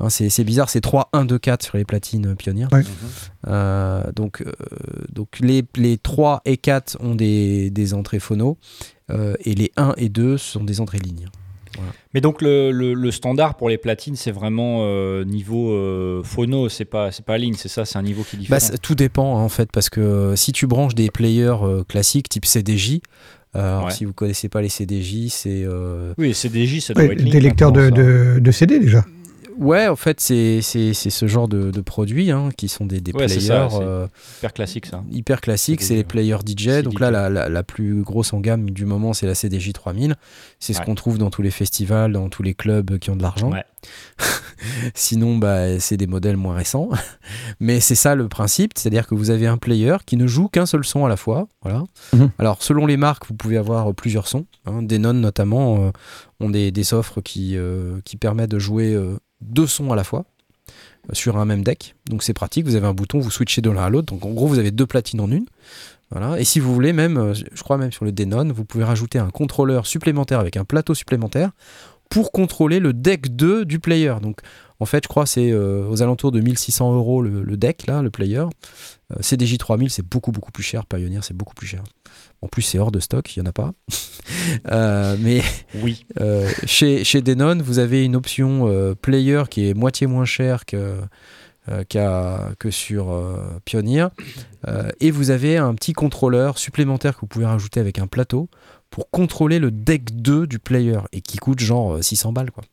A: Hein, c'est c'est bizarre, c'est 3, 1, 2, 4 sur les platines euh, pionnières.
B: Ouais.
A: Euh, donc, euh, donc les, les 3 et 4 ont des, des entrées phono, euh, et les 1 et 2 sont des entrées lignes.
D: Mais donc le, le- le standard pour les platines, c'est vraiment euh, niveau euh, phono, c'est pas c'est pas ligne, c'est ça, c'est un niveau qui est différent.
A: Bah, tout dépend hein, en fait, parce que euh, si tu branches des players euh, classiques type CDJ, alors,
D: Ouais.
A: si vous connaissez pas les CDJ, c'est euh,
D: oui, CDJ, ça doit
B: Ouais,
D: être ligne.
B: des lecteurs de, de, de CD déjà.
A: Ouais, en fait c'est c'est c'est ce genre de, de produits hein, qui sont des, des
D: Ouais, c'est
A: players
D: ça, c'est-
A: euh,
D: Hyper classique ça.
A: hyper classiques,
D: CDJ,
A: c'est les players DJ.
D: CDJ.
A: Donc là, la, la, la plus grosse en gamme du moment, c'est la CDJ 3000. C'est ce qu'on trouve dans tous les festivals, dans tous les clubs qui ont de l'argent.
D: Ouais.
A: Sinon, bah, c'est des modèles moins récents. Mais c'est ça le principe, c'est-à-dire que vous avez un player qui ne joue qu'un seul son à la fois. Voilà.
B: Mhm.
A: Alors, selon les marques, vous pouvez avoir plusieurs sons. Hein. Denon, notamment, euh, ont des, des offres qui, euh, qui permettent de jouer euh, deux sons à la fois euh, sur un même deck. Donc, c'est pratique. Vous avez un bouton, vous switchez de l'un à l'autre. Donc, en gros, vous avez deux platines en une. Voilà. Et si vous voulez, même, euh, je crois même sur le Denon, vous pouvez rajouter un contrôleur supplémentaire avec un plateau supplémentaire pour contrôler le deck 2 du player. Donc En fait, je crois que c'est euh, aux alentours de 1600 euros le, le deck, là, le player. Euh, CDJ 3000, c'est beaucoup, beaucoup plus cher. Pioneer, c'est beaucoup plus cher. En plus, c'est hors de stock, il n'y en a pas. Euh, mais
D: Oui.
A: chez, chez Denon, vous avez une option player qui est moitié moins chère que, sur Pioneer. Et vous avez un petit contrôleur supplémentaire que vous pouvez rajouter avec un plateau pour contrôler le deck 2 du player et qui coûte genre euh, 600 balles. Quoi.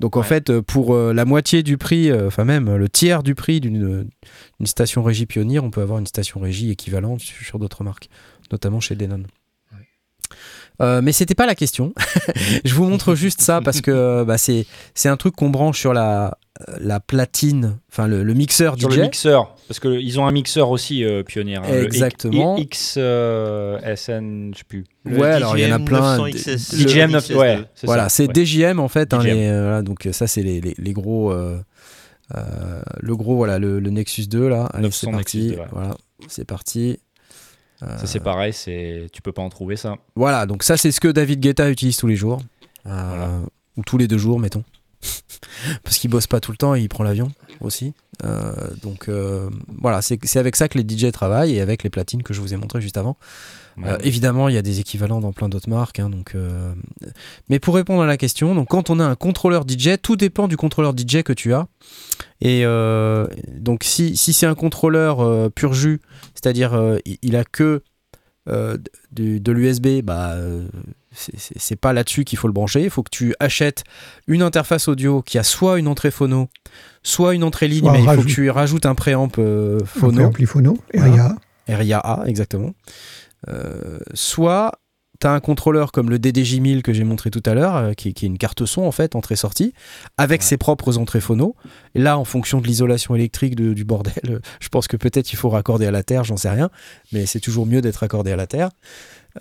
A: Donc en
C: Ouais.
A: fait, euh, pour euh, la moitié du prix, euh, enfin même le tiers du prix d'une une station régie Pioneer, on peut avoir une station régie équivalente sur, sur d'autres marques, notamment chez Denon. Euh, mais c'était pas la question. je vous montre juste ça parce que euh, bah, c'est c'est un truc qu'on branche sur la euh, la platine, enfin le, le mixeur
D: Sur
A: DJ.
D: le mixeur, parce qu'ils ont un mixeur aussi euh, pionnier. hein, le
A: Exactement.
D: X, euh, SN, je sais plus.
C: Le
A: Ouais, alors, il y en a plein.
C: 900
A: D-
C: XS,
A: le-
D: DJM,
C: XS2.
D: ouais, c'est
A: Voilà,
D: ça,
A: c'est
D: ouais.
A: DJM en fait. hein,
D: DJM.
A: les, euh, voilà, donc ça c'est les, les, les gros, euh, euh, le gros voilà le, le Nexus 2 là. Allez,
D: 900
A: c'est parti.
D: Nexus 2, ouais.
A: Voilà, c'est parti. Euh,
D: Ça c'est pareil, c'est tu peux pas en trouver ça.
A: Voilà, donc ça c'est ce que David Guetta utilise tous les jours, Euh,
D: Voilà.
A: ou tous les deux jours mettons, parce qu'il bosse pas tout le temps et il prend l'avion aussi. Euh, donc euh, voilà, c'est c'est avec ça que les DJ travaillent et avec les platines que je vous ai montré juste avant.
D: Ouais.
A: Euh, évidemment, il y a des équivalents dans plein d'autres marques. hein, donc, euh, Mais pour répondre à la question, donc quand on a un contrôleur DJ, tout dépend du contrôleur DJ que tu as. Et euh, donc si, si c'est un contrôleur pur jus, c'est-à-dire il, a que du- de l'USB, bah, c'est- pas là-dessus qu'il faut le brancher. Il faut que tu achètes une interface audio qui a soit une entrée phono, soit une entrée ligne,
B: Soit
A: mais il faut que tu rajoutes un préamp euh,
B: Un
A: phono.
B: préampli phono,
A: Voilà.
B: RIA.
A: RIA A, exactement. Euh, soit tu as un contrôleur comme le DDJ 1000 que j'ai montré tout à l'heure, euh, qui, qui est une carte son en fait, entrée-sortie, avec
D: Ouais.
A: ses propres entrées phono. Et là, en fonction de l'isolation électrique de- du bordel, euh, je pense que peut-être il faut raccorder à la terre, j'en sais rien, mais c'est toujours mieux d'être raccordé à la terre.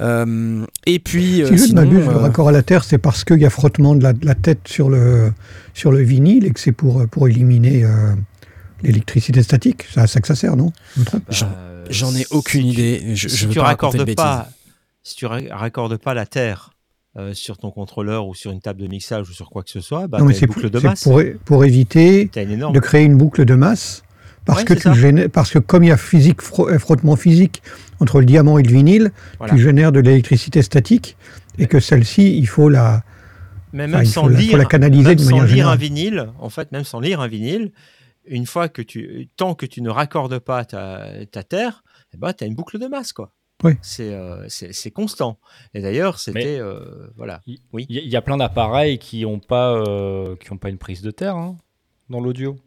A: Euh, et puis, euh,
B: Si je ne
A: sinon,
B: m'abuse, le raccord à la terre, c'est parce qu'il y a frottement de la, de la tête sur le, sur le vinyle et que c'est pour, pour éliminer euh, l'électricité statique. C'est à ça que ça sert, non trompe
A: J'en- ai
C: si
A: aucune
C: tu-
A: idée. Je,
C: si
A: je veux
C: tu
A: pas
C: raccordes pas, si tu ra- raccordes pas la terre euh, sur ton contrôleur ou sur une table de mixage ou sur quoi que ce soit, bah,
B: Non, mais
C: t'as
B: c'est
C: une boucle de
B: c'est
C: masse.
B: pour, é- pour éviter de créer une boucle de masse. Parce,
C: Ouais,
B: que
C: c'est
B: tu gênes- parce que comme il y a physique, euh, frottement physique entre le diamant et le vinyle,
C: Voilà.
B: tu génères de l'électricité statique et que celle-ci, il faut la,
C: Mais même sans
B: faut la,
C: lire,
B: faut la canaliser
C: même
B: de
C: sans
B: manière
C: lire un vinyle, en fait, même sans lire un vinyle, une fois que tu, tant que tu ne raccordes pas ta, ta terre, eh ben, tu as une boucle de masse, quoi.
B: Oui.
C: C'est euh, constant. Et d'ailleurs, c'était. euh, voilà.
D: Il
C: Oui.
D: y, il y a plein d'appareils qui n'ont pas, euh, qui ont pas une prise de terre hein, dans l'audio.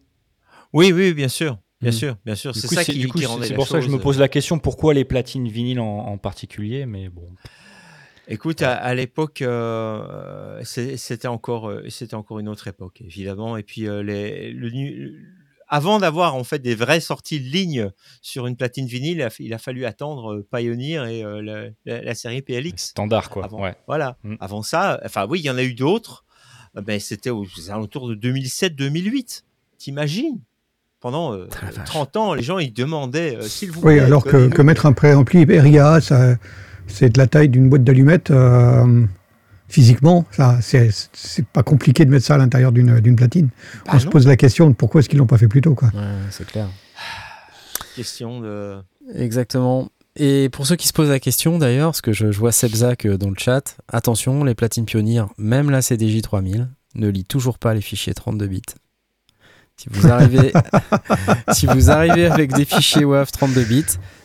C: Oui, oui, bien sûr. Bien
A: Mm.
C: sûr, bien sûr. C'est ça qui,
D: du coup,
C: qui
D: c'est-
C: rendait
D: c'est
C: la
D: pour ça que je me pose la question pourquoi les platines vinyles en, en particulier, mais bon.
C: Écoute, à, à l'époque, euh, c'était encore, euh, c'était encore une autre époque, évidemment. Et puis, euh, les, le avant d'avoir en fait des vraies sorties de ligne sur une platine vinyle, il a, il a fallu attendre euh, Pioneer et euh, la, la- la série PLX.
D: Standard quoi.
C: Avant.
D: Ouais.
C: Voilà.
D: Mm.
C: Avant ça, enfin oui, il y en a eu d'autres. Euh, Ben, c'était aux alentours de 2007-2008. T'imagines? Pendant euh,
A: Ah.
C: 30 ans, les gens ils demandaient euh, s'il vous
B: Oui,
C: plaît.
B: alors que, mettre un préampli RIA, ça, c'est de la taille d'une boîte d'allumettes. euh, physiquement, ça, c'est, c'est pas compliqué de mettre ça à l'intérieur d'une, d'une platine.
C: Bah
B: On se pose la question de pourquoi est-ce qu'ils l'ont pas fait plus tôt, quoi.
A: Ouais, c'est clair.
C: question de.
A: Exactement. Et pour ceux qui se posent la question d'ailleurs, parce que je, je vois Sebzak euh, dans le chat, attention, les platines Pioneer, même la CDJ 3000, ne lit toujours pas les fichiers 32 bits. Si vous arrivez, si vous arrivez avec des fichiers WAV 32 bits,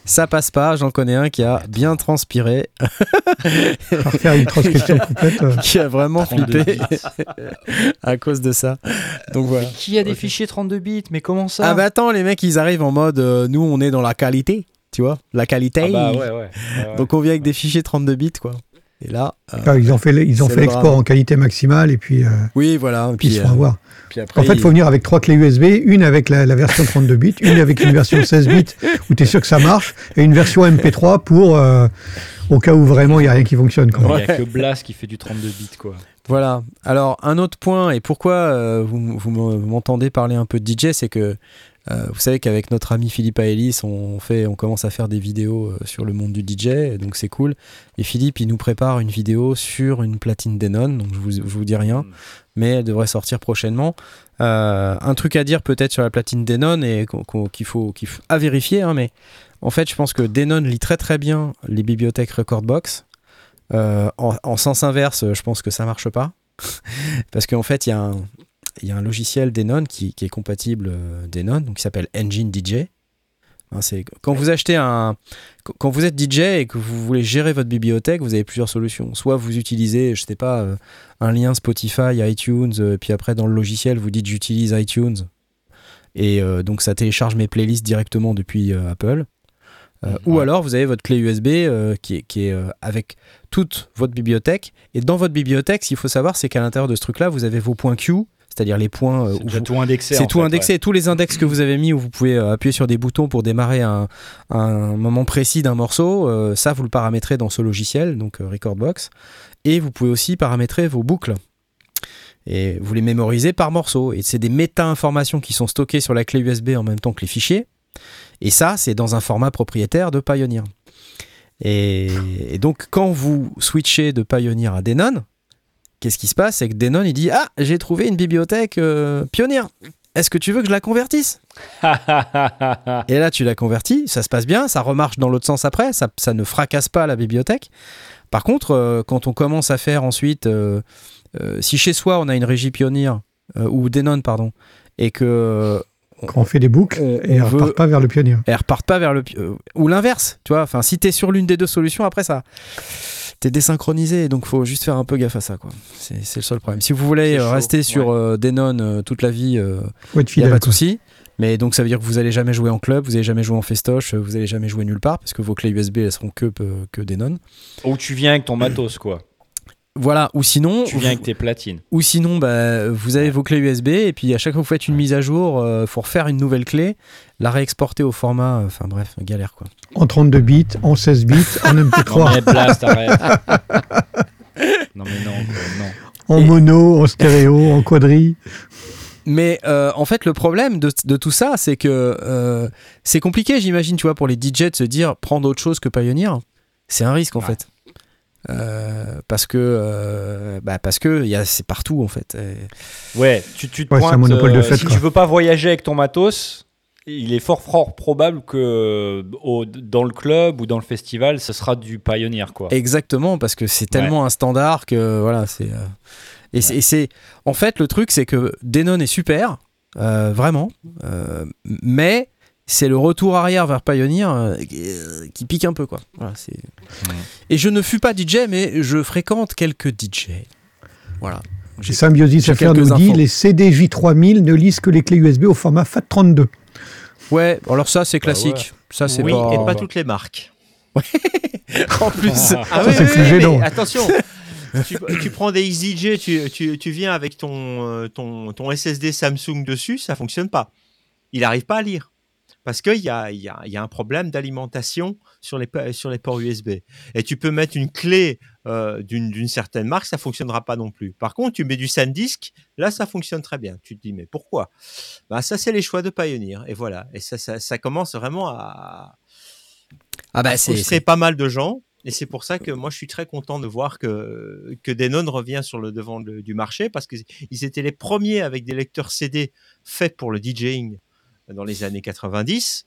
A: ça passe pas. J'en connais un qui a bien transpiré,
B: Faire faire une transcription complète. euh,
A: qui a vraiment
D: 32
A: flippé à cause de ça. Donc voilà.
D: Mais qui a des fichiers 32 bits Mais comment ça
A: Ah bah attends, les mecs, ils arrivent en mode, euh, nous, on est dans la qualité, tu vois, la qualité.
D: Ah bah ouais, ouais. ouais, ouais.
A: Donc on vient avec des fichiers 32 bits, quoi. Et là, euh,
B: ah, ils ont fait, ils ont fait
A: le
B: l'export en qualité maximale et puis, euh,
A: oui, voilà.
B: puis ils se
A: euh,
B: font avoir.
A: puis après,
B: En fait, il faut venir avec trois clés USB, une avec la, la version 32 bits, une avec une version 16 bits où tu es sûr que ça marche, et une version MP3 pour euh, au cas où vraiment il n'y a rien qui fonctionne.
D: Il n'y
A: Ouais.
D: a que Blast qui fait du 32 bits quoi.
A: Voilà. Alors, un autre point, et pourquoi euh, vous m'entendez parler un peu de DJ, c'est que Euh, vous savez qu'avec notre ami Philippe Aélis, on, fait, on commence à faire des vidéos euh, sur le monde du DJ, donc c'est cool. Et Philippe, il nous prépare une vidéo sur une platine Denon, donc je vous, je vous dis rien,
D: Mm.
A: mais elle devrait sortir prochainement. Euh, un truc à dire peut-être sur la platine Denon et qu'il faut, qu'il faut à vérifier, hein, mais en fait, je pense que Denon lit très très bien les bibliothèques Recordbox. Euh, en, en sens inverse, je pense que ça marche pas. Parce qu'en fait, il y, a un- il y a un logiciel Denon qui, qui est compatible euh, Denon, donc qui s'appelle Engine DJ. Hein, c'est quand vous achetez un, quand vous êtes DJ et que vous voulez gérer votre bibliothèque, vous avez plusieurs solutions. Soit vous utilisez, je sais pas, euh, un lien Spotify, iTunes, euh, puis après dans le logiciel vous dites j'utilise iTunes et euh, donc ça télécharge mes playlists directement depuis euh, Apple. Euh, Ou alors vous avez votre clé USB qui est, qui est avec toute votre bibliothèque. Et dans votre bibliothèque, ce qu'il faut savoir, c'est qu'à l'intérieur de ce truc-là, vous avez vos points Q, c'est-à-dire les points euh,
D: C'est tout indexé.
A: c'est tout
D: fait,
A: indexé. Tous les index que vous avez mis où vous pouvez euh, appuyer sur des boutons pour démarrer un, un moment précis d'un morceau, euh, ça vous le paramétrez dans ce logiciel, donc euh, Recordbox. Et vous pouvez aussi paramétrer vos boucles. Et vous les mémorisez par morceau. Et c'est des méta-informations qui sont stockées sur la clé USB en même temps que les fichiers. Et ça, c'est dans un format propriétaire de Pioneer. Et, et donc, quand vous switchez de Pioneer à Denon, qu'est-ce qui se passe? C'est que Denon, il dit Ah, j'ai trouvé une bibliothèque euh, Pioneer. Est-ce que tu veux que je la convertisse? Et là, tu la convertis, ça se passe bien, ça remarche dans l'autre sens après, ça, ça ne fracasse pas la bibliothèque. Par contre, euh, quand on commence à faire ensuite, euh, euh, si chez soi on a une régie Pioneer, euh, ou Denon, pardon, et que
B: Quand on fait des boucles,
A: on,
B: et
A: on
B: on
A: veut-
B: repart pas vers le pionnier.
A: elles repartent pas vers le euh, ou l'inverse tu vois enfin si t'es sur l'une des deux solutions après ça t'es désynchronisé donc faut juste faire un peu gaffe à ça quoi. C'est c'est le seul problème. Si vous voulez euh,
C: chaud,
A: rester sur euh, Denon euh, toute la vie euh, il n'y a pas de souci. Mais donc ça veut dire que vous allez jamais jouer en club vous allez jamais jouer en festoche euh, vous allez jamais jouer nulle part parce que vos clés USB elles seront que euh, que Denon
D: Ou tu viens avec ton matos, quoi.
A: Voilà ou sinon
D: Tu viens avec tes platines.
A: ou sinon bah, vous avez vos clés USB et puis à chaque fois que vous faites une mise à jour euh, faut refaire une nouvelle clé la réexporter au format euh, enfin bref galère quoi
B: En 32 bits, en 16 bits, en
D: Non
B: MP3,
D: mais blast, arrête. non mais non, quoi, non.
B: en
A: Et-
B: mono, en stéréo, en quadri.
A: Mais euh, en fait, le problème de, de tout ça, c'est que euh, c'est compliqué, j'imagine, tu vois, pour les DJ de se dire prendre autre chose que Pioneer. C'est un risque, en
D: Ouais.
A: fait. Euh, parce que euh, bah parce que y a c'est partout en fait Et-
D: Ouais, tu, tu te
B: Ouais, c'est un
D: pointes,
B: monopole de
D: euh,
B: fait,
D: si
B: quoi.
D: tu veux pas voyager avec ton matos, il est fort fort probable que au- dans le club ou dans le festival, ce sera du Pioneer quoi.
A: exactement parce que c'est tellement un standard que voilà c'est euh, et c'est- et c'est en fait le truc c'est que Denon est super euh, vraiment euh, mais c'est le retour arrière vers Pioneer euh, qui pique un peu quoi voilà c'est et je ne fus pas DJ mais je fréquente quelques DJ voilà J'ai-
B: Symbiosis
A: j'ai
B: FR nous dit les CD J3000 ne lisent que les clés USB au format FAT32.
A: ouais alors ça c'est
D: Bah ouais.
A: classique ça c'est
C: oui,
A: pas,
C: et pas toutes les marques.
A: en plus
C: Ah
B: Ça, c'est plus gênant.
C: mais attention, tu, tu prends des EasyJ, tu, tu, tu viens avec ton, euh, ton, ton SSD Samsung dessus, ça fonctionne pas. Il n'arrive pas à lire. Parce qu'il y a, il y, a, il y a un problème d'alimentation sur les, po- sur les ports USB. Et tu peux mettre une clé euh, d'une certaine marque, ça fonctionnera pas non plus. Par contre, tu mets du SanDisk, là, ça fonctionne très bien. Tu te dis, mais pourquoi? Bah, Ça, c'est les choix de Pioneer. Et voilà. Et ça, ça, ça commence vraiment à,
A: ah bah c'est
C: pas mal de gens. Et c'est pour ça que moi, je suis très content de voir que, que Denon revient sur le devant de- du marché parce qu'ils étaient les premiers avec des lecteurs CD faits pour le DJing dans les années 90.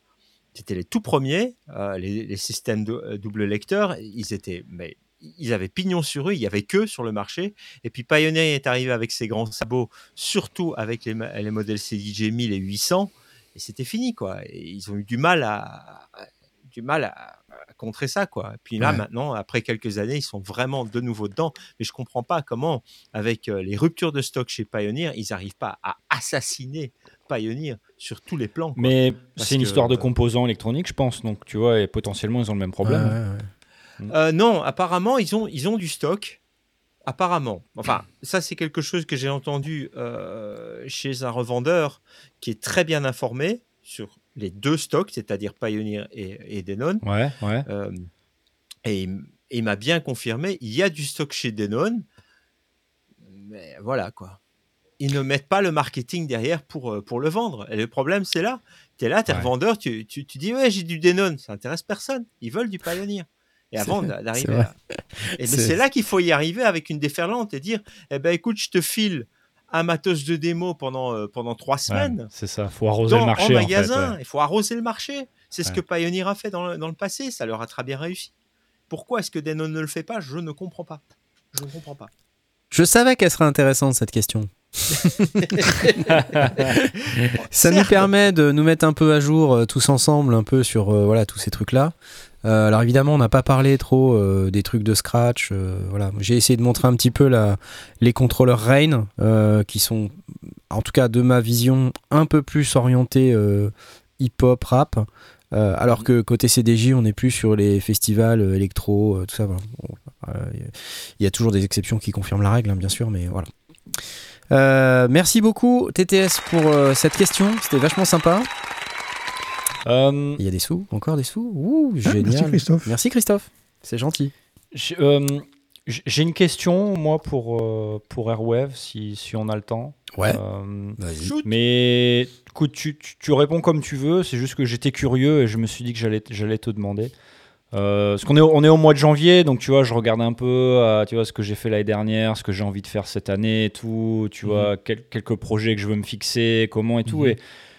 C: C'était les tout premiers, euh, les, les systèmes de, euh, double lecteur. Ils étaient, mais ils avaient pignon sur eux, il y avait que sur le marché. Et puis Pioneer est arrivé avec ses grands sabots, surtout avec les, modèles CDJ 1000 et 800. Et c'était fini, quoi. Et ils ont eu du mal à, à- du mal à, à contrer ça, quoi. Et puis là,
A: Ouais.
C: maintenant, après quelques années, ils sont vraiment de nouveau dedans. Mais je comprends pas comment, avec euh, les ruptures de stock chez Pioneer, ils n'arrivent pas à assassiner Pioneer sur tous les plans. quoi.
D: Mais c'est une
C: que-
D: histoire de composants électroniques, je pense. Donc tu vois, et potentiellement ils ont le même problème.
A: Ouais, ouais, ouais.
C: Euh, non, apparemment, ils ont, ils ont du stock. Apparemment. Enfin, ça, c'est quelque chose que j'ai entendu euh, chez un revendeur qui est très bien informé sur les deux stocks, c'est-à-dire Pioneer et, et Denon.
D: Ouais, ouais.
C: Euh, et il- il m'a bien confirmé, il y a du stock chez Denon. Mais voilà, quoi. Ils ne mettent pas le marketing derrière pour, euh, pour le vendre. Et le problème, c'est là. Tu es là, tu es revendeur, tu, tu, tu, dis, ouais, j'ai du Denon. Ça intéresse personne. Ils veulent du Pioneer. Et avant d'arriver là. Et c'est là qu'il faut y arriver avec une déferlante et dire, eh ben, écoute, je te file un matos de démo pendant, euh, pendant trois semaines.
D: c'est ça, il faut arroser le marché.
C: En magasin, il faut arroser le marché. C'est ce que Pioneer a fait dans le, dans le, passé, ça leur a très bien réussi. Pourquoi est-ce que Denon ne le fait pas? Je ne comprends pas. Je ne comprends pas.
A: Je savais qu'elle serait intéressante cette question. ça nous permet de nous mettre un peu à jour euh, tous ensemble, un peu sur euh, voilà tous ces trucs-là. Euh, alors évidemment, on n'a pas parlé trop des trucs de Scratch. voilà, j'ai essayé de montrer un petit peu la, les contrôleurs Rain, qui sont, en tout cas de ma vision, un peu plus orientés hip-hop, rap. Alors que côté CDJ, on est plus sur les festivals électro, tout ça. Il y a toujours des exceptions qui confirment la règle, hein, bien sûr, mais voilà. Euh, merci beaucoup TTS pour euh, cette question, c'était vachement sympa. Euh, Il y a des sous, encore des sous? Ouh, ah, génial.
B: Merci Christophe.
A: Merci Christophe, c'est gentil.
D: J'ai une question, moi, pour, pour Airwave, si, si on a le temps.
A: Ouais.
D: mais écoute, tu, tu, tu, réponds comme tu veux, c'est juste que j'étais curieux et je me suis dit que j'allais te demander. Euh, parce qu'on est, on est au mois de janvier, donc tu vois, je regarde un peu, euh, tu vois, ce que j'ai fait l'année dernière, ce que j'ai envie de faire cette année et tout, tu vois, mhm. quelques projets que je veux me fixer, comment et tout. Mhm. Et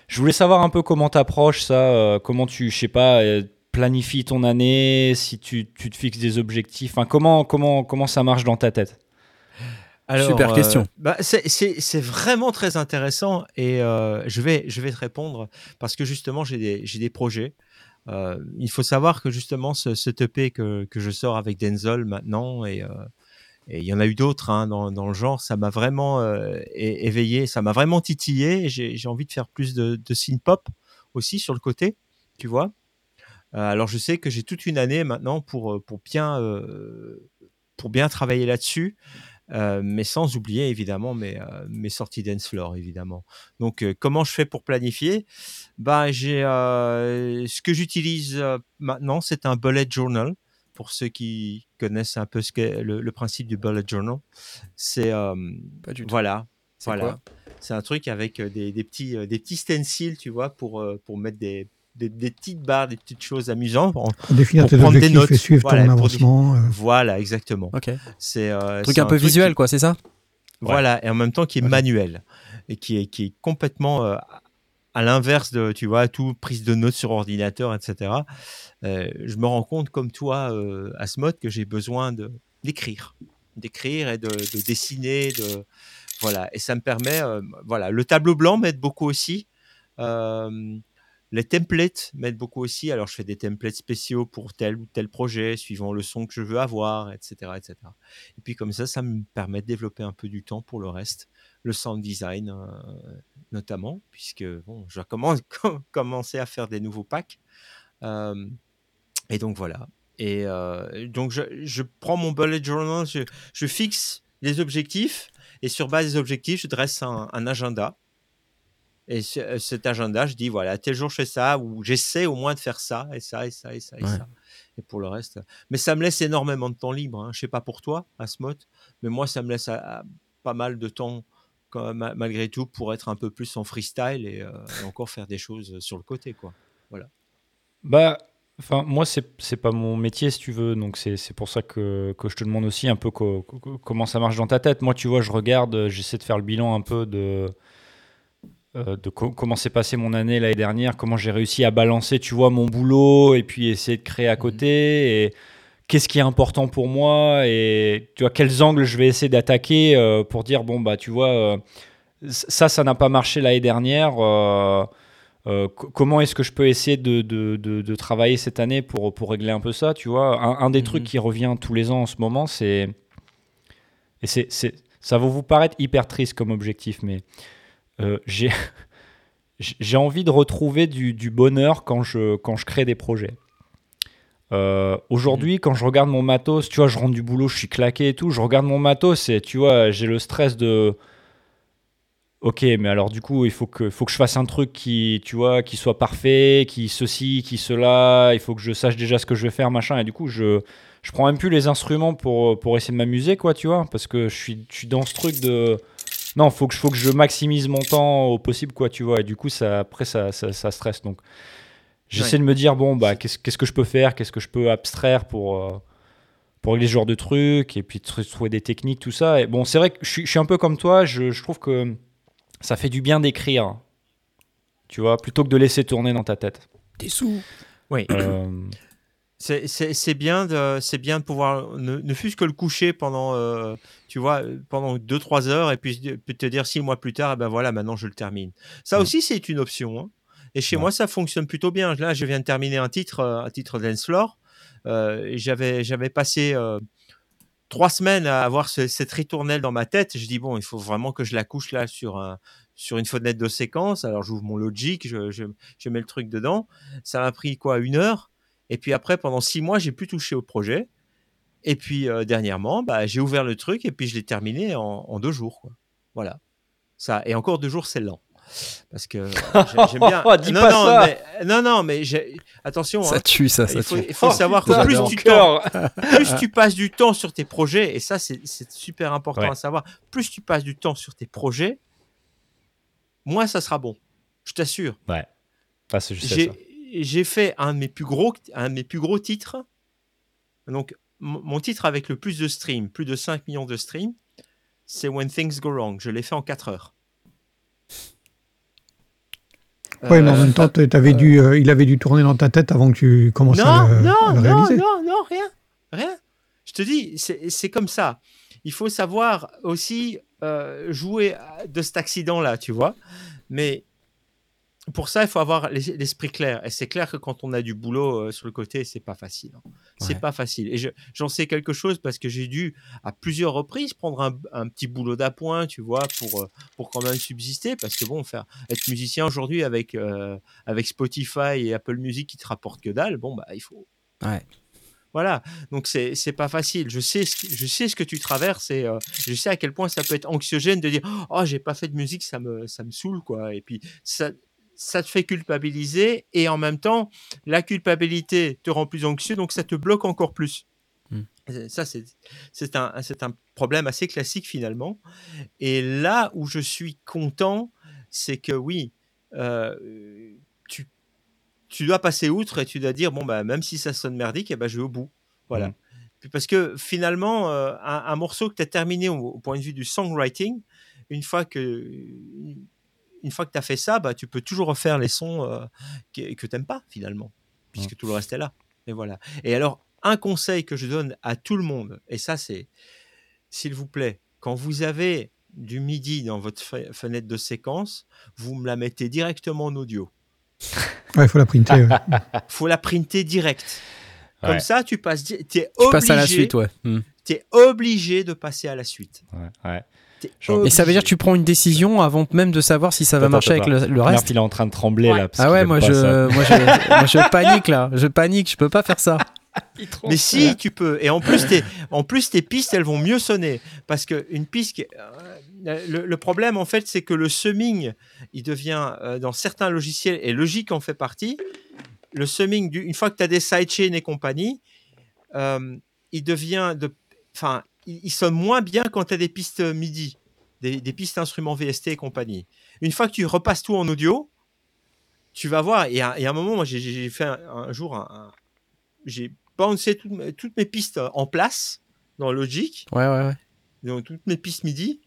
D: je voulais savoir un peu comment t'approches ça, euh, comment tu, je sais pas, planifies ton année, si tu, tu, te fixes des objectifs, enfin, comment, comment, comment ça marche dans ta tête?
A: Alors, Super question.
C: Bah, c'est vraiment très intéressant et je, vais, je vais te répondre parce que justement j'ai des, des projets. Euh, il faut savoir que justement ce, ce EP que, que, je sors avec Denzel maintenant et, euh, et il y en a eu d'autres hein, dans, dans, le genre, ça m'a vraiment euh, éveillé, ça m'a vraiment titillé. J'ai envie de faire plus de, de synth-pop aussi sur le côté, tu vois. alors je sais que j'ai toute une année maintenant pour, pour, bien, pour bien travailler là-dessus. Euh, mais sans oublier évidemment mes, euh, mes sorties dance floor évidemment. Donc euh, comment je fais pour planifier? Bah j'ai ce que j'utilise maintenant, c'est un bullet journal pour ceux qui connaissent un peu ce qu'est le, principe du bullet journal. C'est voilà, voilà. C'est un truc avec des, des petits des petits stencils, tu vois, pour pour mettre des des, petites barres, des petites choses amusantes. Pour,
B: définir tes objectifs des notes. et suivre ton avancement.
C: Euh. Voilà, exactement.
A: C'est euh, un truc un peu visuel, quoi, c'est ça?
C: Voilà, et en même temps qui est manuel et qui est, qui est complètement euh, à l'inverse de, tu vois, tout prise de notes sur ordinateur, etc. je me rends compte, comme toi, à ce mode, que j'ai besoin de d'écrire, d'écrire et de, de, dessiner, de voilà. Et ça me permet, voilà, le tableau blanc m'aide beaucoup aussi. Euh, les templates m'aident beaucoup aussi. Alors, je fais des templates spéciaux pour tel ou tel projet, suivant le son que je veux avoir, etc. etc. Et puis, comme ça, ça me permet de développer un peu du temps pour le reste. Le sound design, euh, notamment, puisque bon, je vais commencer à faire des nouveaux packs. Euh, et donc, voilà. Et euh, donc, je, prends mon bullet journal, je, fixe les objectifs. Et sur base des objectifs, je dresse un agenda et euh, cet agenda, je dis voilà, tel jour je fais ça, ou j'essaie au moins de faire ça, et ça, et ça, et ça, et ça. Et pour le reste. Mais ça me laisse énormément de temps libre. Hein. Je sais pas pour toi, Asmot, mais moi, ça me laisse pas mal de temps, quand, malgré tout, pour être un peu plus en freestyle et, euh, encore faire des choses sur le côté. quoi. Voilà.
D: Bah. Enfin, moi, c'est pas mon métier, si tu veux. Donc, c'est pour ça que, que, je te demande aussi un peu comment ça marche dans ta tête. Moi, tu vois, je regarde, j'essaie de faire le bilan un peu de, euh, de comment s'est passé mon année l'année dernière, comment j'ai réussi à balancer, tu vois, mon boulot et puis essayer de créer à côté et qu'est-ce qui est important pour moi et tu vois quels angles je vais essayer d'attaquer euh, pour dire bon bah tu vois euh, ça ça n'a pas marché l'année dernière comment est-ce que je peux essayer de, de, de, travailler cette année pour, pour régler un peu ça tu vois? Un, des trucs mhm. qui revient tous les ans en ce moment c'est et c'est ça va vous paraître hyper triste comme objectif mais euh, j'ai envie de retrouver du, bonheur quand je, quand je crée des projets. Euh, aujourd'hui, quand je regarde mon matos, tu vois, je rentre du boulot, je suis claqué et tout, je regarde mon matos et tu vois, j'ai le stress de. Ok, mais alors du coup, il faut que, faut que je fasse un truc qui, tu vois, qui soit parfait, qui ceci, qui cela, il faut que je sache déjà ce que je vais faire, machin. Et du coup, je, je prends même plus les instruments pour, pour essayer de m'amuser, quoi, tu vois, parce que je suis, je suis dans ce truc de non, faut que, faut que je maximise mon temps au possible, quoi, tu vois. Et du coup, ça, après, ça, ça, ça stresse. Donc, j'essaie
C: Ouais.
D: de me dire, bon, bah, qu'est-ce qu'est-ce que je peux faire Qu'est-ce que je peux abstraire pour, euh, pour régler ce genre de trucs Et puis, tr- trouver des techniques, tout ça. Et bon, c'est vrai que je suis, je suis un peu comme toi. Je, je trouve que ça fait du bien d'écrire. Tu vois, plutôt que de laisser tourner dans ta tête.
A: Des sous.
C: Oui.
D: Euh,
C: C'est- bien, de, bien de pouvoir, ne, ne fût-ce que le coucher pendant, euh, tu vois, pendant 2-3 heures et puis, puis te dire six mois plus tard, eh ben voilà, maintenant je le termine. Ça
D: Ouais.
C: aussi, c'est une option. hein. Et chez
D: Ouais.
C: moi, ça fonctionne plutôt bien. Là, je viens de terminer un titre, euh, un titre dance floor. Euh, J'avais j'avais passé euh, trois semaines à avoir ce- cette ritournelle dans ma tête. Je dis, bon, il faut vraiment que je la couche là sur, un, sur une fenêtre de séquence. Alors, j'ouvre mon Logic, je, je, je mets le truc dedans. Ça m'a pris quoi, une heure? Et puis après, pendant six mois, j'ai plus touché au projet. Et puis euh, dernièrement, bah, j'ai ouvert le truc et puis je l'ai terminé en, en deux jours. Quoi. Voilà. Ça. Et encore deux jours, c'est lent. Parce que euh, j'ai- j'aime bien.
D: Dis
C: non,
D: pas
C: non,
D: ça.
C: Mais, non, non, mais attention.
A: Ça
C: hein,
A: tue, ça, ça
C: il faut,
A: tue.
C: il faut
D: Oh,
C: savoir que plus tu,
D: cœur.
C: plus tu passes du temps sur tes projets, et ça, c'est super important
D: Ouais.
C: à savoir, plus tu passes du temps sur tes projets, moins ça sera bon. Je t'assure.
D: Ouais. Ah, c'est juste ça.
C: J'ai fait un de mes plus gros, un de mes plus gros titres. Donc, mon titre avec le plus de streams, plus de 5 millions de streams, c'est When Things Go Wrong. Je l'ai fait en 4 heures.
B: Oui, mais en
C: Euh,
B: même temps, t'avais dû, euh, il avait dû tourner dans ta tête avant que tu commences
C: non,
B: à le,
C: non,
B: à le
C: non,
B: réaliser.
C: non, non, rien, rien. Je te dis, c'est comme ça. Il faut savoir aussi euh, jouer de cet accident-là, tu vois. Mais pour ça, il faut avoir l'es- l'esprit clair. Et c'est clair que quand on a du boulot euh, sur le côté, c'est pas facile. hein. C'est
A: Ouais.
C: pas facile. Et je- j'en sais quelque chose parce que j'ai dû à plusieurs reprises prendre un, un petit boulot d'appoint, tu vois, pour, euh, pour quand même subsister. Parce que bon, faire être musicien aujourd'hui avec, euh, avec Spotify et Apple Music qui te rapportent que dalle, bon, bah, il faut.
A: Ouais.
C: Voilà, donc c'est c'est pas facile. Je sais ce que, je sais ce que tu traverses et euh, je sais à quel point ça peut être anxiogène de dire oh j'ai pas fait de musique, ça me ça me saoule quoi. Et puis ça ça te fait culpabiliser et en même temps la culpabilité te rend plus anxieux donc ça te bloque encore plus.
A: Mm.
C: Et Ça c'est c'est un c'est un problème assez classique finalement. Et là où je suis content, c'est que oui, euh, tu tu dois passer outre et tu dois dire bon bah même si ça sonne merdique, eh ben, je vais au bout. Voilà. Puis Parce que finalement, euh, un, un morceau que tu as terminé au, au point de vue du songwriting, une fois que une fois que tu as fait ça, bah, tu peux toujours refaire les sons euh, que, que tu n'aimes pas finalement, puisque tout le reste est là. Et voilà. Et alors, un conseil que je donne à tout le monde, et ça c'est, s'il vous plaît, quand vous avez du MIDI dans votre fe- fenêtre de séquence, vous me la mettez directement en audio.
B: Ouais, il faut la printer. ouais.
C: faut la printer direct. Comme ça, tu passes,
A: Tu
C: obligé,
A: passes à la suite, ouais. Hmm.
C: t'es obligé de passer à la suite.
D: Ouais, ouais.
A: Et ça veut dire que tu prends une décision avant même de savoir si ça va marcher
D: attends,
A: avec le, le
D: Merde,
A: reste.
D: il est en train de trembler
C: Ouais.
D: là. parce
A: Ah ouais, moi je, moi, je, moi je panique là. Je panique, je peux pas faire ça.
C: Mais si, tu peux. Et en plus, tes, en plus, tes pistes, elles vont mieux sonner. Parce qu'une piste. qui- euh, Le, le problème, en fait, c'est que le summing, il devient, euh, dans certains logiciels, et Logic en fait partie, le summing, du- une fois que tu as des sidechains et compagnie, euh, il devient de. Enfin, il, il sonne moins bien quand tu as des pistes MIDI, des, des pistes instruments VST et compagnie. Une fois que tu repasses tout en audio, tu vas voir. Et à, et à un moment, moi, j'ai- fait un, un jour un- un, j'ai bouncé toutes mes, toutes mes pistes en place dans Logic,
A: Ouais, ouais, ouais.
C: donc toutes mes pistes MIDI.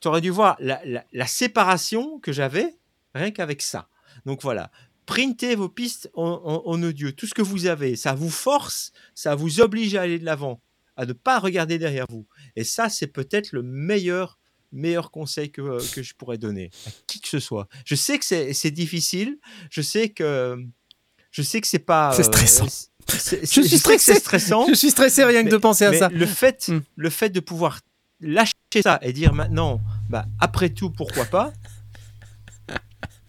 C: Tu aurais dû voir la, la- la séparation que j'avais rien qu'avec ça. Donc voilà, printez vos pistes en, en- en audio, tout ce que vous avez. Ça vous force, ça vous oblige à aller de l'avant, à ne pas regarder derrière vous. Et ça, c'est peut-être le meilleur meilleur conseil que, euh, que je pourrais donner à qui que ce soit. Je sais que c'est c'est difficile, je sais que je sais que c'est pas
A: C'est stressant.
C: c'est-
A: Je suis stressé.
C: stressant.
A: Je suis stressé rien que de penser à
C: Mais
A: ça.
C: Le fait,
A: Hmm.
C: le fait de pouvoir lâcher ça et dire maintenant, bah, après tout, pourquoi pas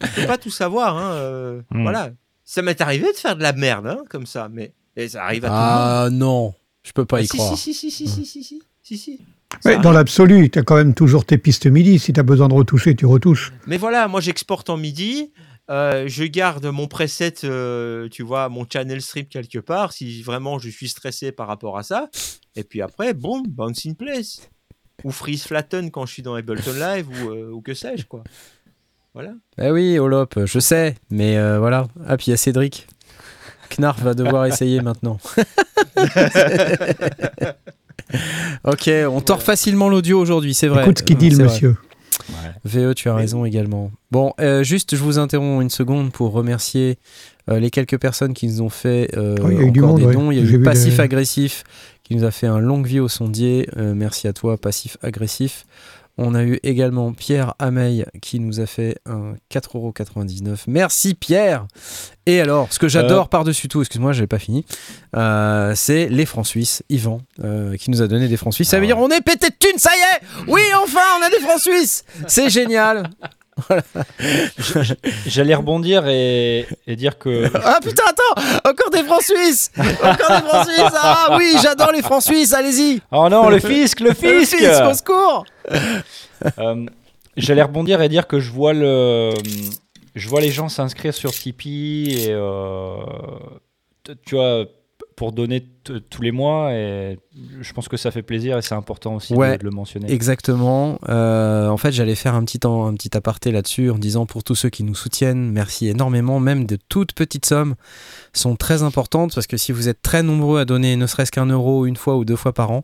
C: On peut pas tout savoir. Hein, euh,
D: Hmm.
C: Voilà. Ça m'est arrivé de faire de la merde hein, comme ça, mais et ça arrive à tout le monde.
A: Ah non, je peux pas ah, y
C: si,
A: croire.
C: Si, si, si, si, si, si, si, si. Mais
B: dans l'absolu, tu as quand même toujours tes pistes MIDI. Si tu as besoin de retoucher, tu retouches.
C: Mais voilà, moi j'exporte en MIDI. Euh, je garde mon preset, euh, tu vois, mon channel strip quelque part, si vraiment je suis stressé par rapport à ça. Et puis après, boum, bounce in place. Ou freeze flatten quand je suis dans Ableton Live, ou, euh, que sais-je, quoi. Voilà.
A: Eh oui, Olop, je sais, mais voilà. Ah, puis il y a Cédric Knarf va devoir essayer maintenant. ok, on tord facilement l'audio aujourd'hui, c'est vrai.
B: Écoute ce qu'il dit, le monsieur.
A: VE, tu as raison également. Bon, euh, juste, je vous interromps une seconde pour remercier euh, les quelques personnes qui nous ont fait euh,
B: Oh, il y a eu du
A: encore
B: monde,
A: des
B: ouais.
A: dons. Il y a eu Passif
B: des-
A: Agressif qui nous a fait un longue vie au sondier. Euh, merci à toi, Passif Agressif. On a eu également Pierre Ameil qui nous a fait un 4,99€. Merci Pierre Et alors, ce que j'adore par-dessus tout, excuse-moi, j'ai pas fini, euh, c'est les francs suisses. Yvan euh, qui nous a donné des francs suisses. Ça veut
D: Ah
A: dire on est pété de thunes, ça y est Oui, enfin, on a des francs suisses C'est génial
D: J'allais rebondir et, et dire que
A: Ah putain, attends Encore des francs suisses Encore des francs suisses Ah oui, j'adore les francs suisses, allez-y.
D: Oh non, le fisc, le
A: Le
D: fisc.
A: fisc, au secours.
D: Euh, J'allais rebondir et dire que je vois le, je vois les gens s'inscrire sur Tipeee et euh, tu vois pour donner tous les mois et je pense que ça fait plaisir et c'est important aussi
A: Ouais.
D: de, de le mentionner.
A: Exactement. Euh, en fait, j'allais faire un petit, temps, un petit aparté là-dessus en disant pour tous ceux qui nous soutiennent, merci énormément. Même de toutes petites sommes sont très importantes parce que si vous êtes très nombreux à donner ne serait-ce qu'un euro une fois ou deux fois par an,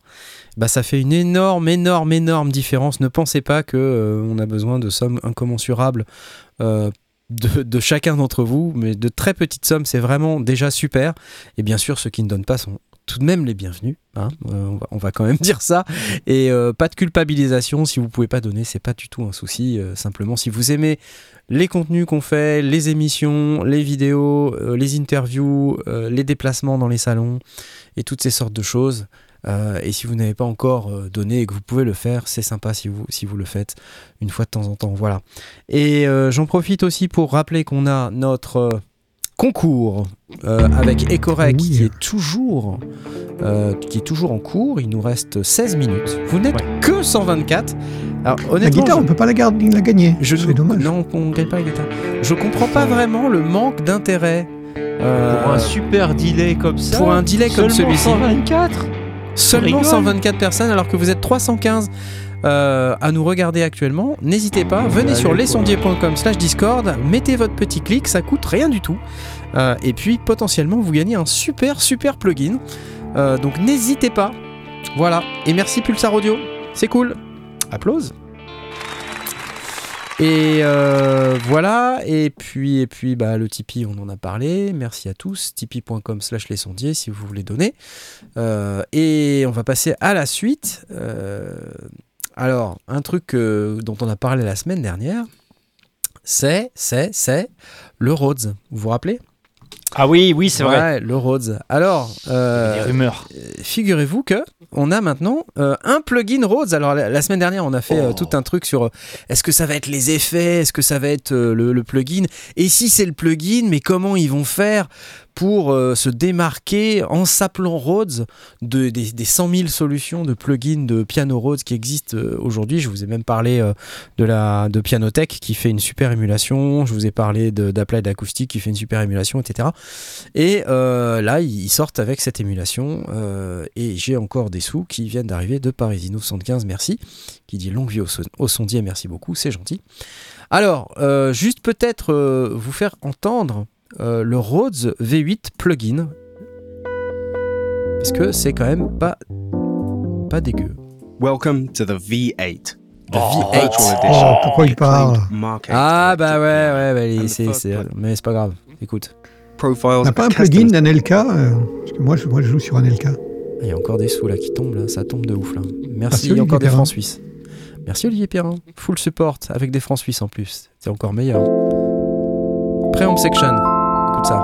A: bah, ça fait une énorme, énorme, énorme différence. Ne pensez pas que euh, on a besoin de sommes incommensurables. euh, de, chacun d'entre vous, mais de très petites sommes, c'est vraiment déjà super. Et bien sûr, ceux qui ne donnent pas sont tout de même les bienvenus. hein. Euh, on, va, quand même dire ça. Et euh, pas de culpabilisation si vous pouvez pas donner, c'est pas du tout un souci. Euh, simplement, si vous aimez les contenus qu'on fait, les émissions, les vidéos, les interviews, les déplacements dans les salons et toutes ces sortes de choses. Euh, et si vous n'avez pas encore euh, donné et que vous pouvez le faire, c'est sympa si vous, si vous le faites une fois de temps en temps. Voilà. Et euh, j'en profite aussi pour rappeler qu'on a notre euh, concours euh, avec Ecorec
B: Oui.
A: qui est toujours euh, qui est toujours en cours. Il nous reste 16 minutes. Vous n'êtes que 124. Alors
B: La
A: honnêtement,
B: guitare,
A: je-
B: on peut pas la, garder, la gagner.
A: je
B: c'est
A: ne-
B: dommage.
A: Non, on gagne pas la guitare. Je comprends pas vraiment le manque d'intérêt. euh,
C: Pour un super delay comme ça.
A: pour un delay comme celui-ci.
C: 124
A: Seulement
C: rigoles
A: 124 personnes alors que vous êtes 315 euh, à nous regarder actuellement. N'hésitez pas, venez sur lesondiers.com slash discord, mettez votre petit clic, ça coûte rien du tout. Euh, et puis potentiellement vous gagnez un super super plugin. Euh, donc n'hésitez pas. Voilà. Et merci Pulsar Audio. C'est cool. Applause. Et euh, voilà, et puis, et puis bah, le Tipeee, on en a parlé. Merci à tous. Tipeee.com slash les sondiers si vous voulez donner. Euh, et on va passer à la suite. Euh, alors, un truc dont on a parlé la semaine dernière, c'est, c'est, c'est le Rhodes. Vous vous rappelez?
D: Ah oui, oui, c'est vrai.
A: Ouais, le Rhodes. Alors, euh,
D: rumeurs.
A: figurez-vous que on a maintenant euh, un plugin Rhodes. Alors la, la semaine dernière, on a fait euh,
D: Oh.
A: tout un truc sur euh, est-ce que ça va être les effets, est-ce que ça va être euh, le, le plugin, et si c'est le plugin, mais comment ils vont faire pour euh, se démarquer en s'appelant Rhodes de, des, des 100 000 solutions de plugins de piano Rhodes qui existent euh, aujourd'hui. Je vous ai même parlé euh, de la de Pianotech qui fait une super émulation. Je vous ai parlé d'Applied Acoustic qui fait une super émulation, etc. Et là, ils sortent avec cette émulation. et j'ai encore des sous qui viennent d'arriver de Parisino 75, merci. Qui dit longue vie au, au sondier, merci beaucoup, c'est gentil. Alors, juste peut-être vous faire entendre euh, le Rhodes V8 plugin. Parce que c'est quand même pas, pas dégueu.
E: Welcome to the V8.
A: The
D: Oh,
A: V8.
E: Virtual
B: Oh,
E: Edition.
B: pourquoi il parle
A: Ah bah ouais, ouais, bah, c'est, c'est- mais c'est pas grave. Écoute,
E: Profiles.
B: N'a pas un plugin d'Anelka euh, Parce que moi je, moi, je joue sur Anelka.
A: il y a encore des sous là qui tombent, là, ça tombe de ouf là. Merci,
B: Merci,
A: il y a encore des francs suisses. Merci Olivier Perrin. Full support avec des francs suisses en plus. C'est encore meilleur. Préhome section. Écoute ça.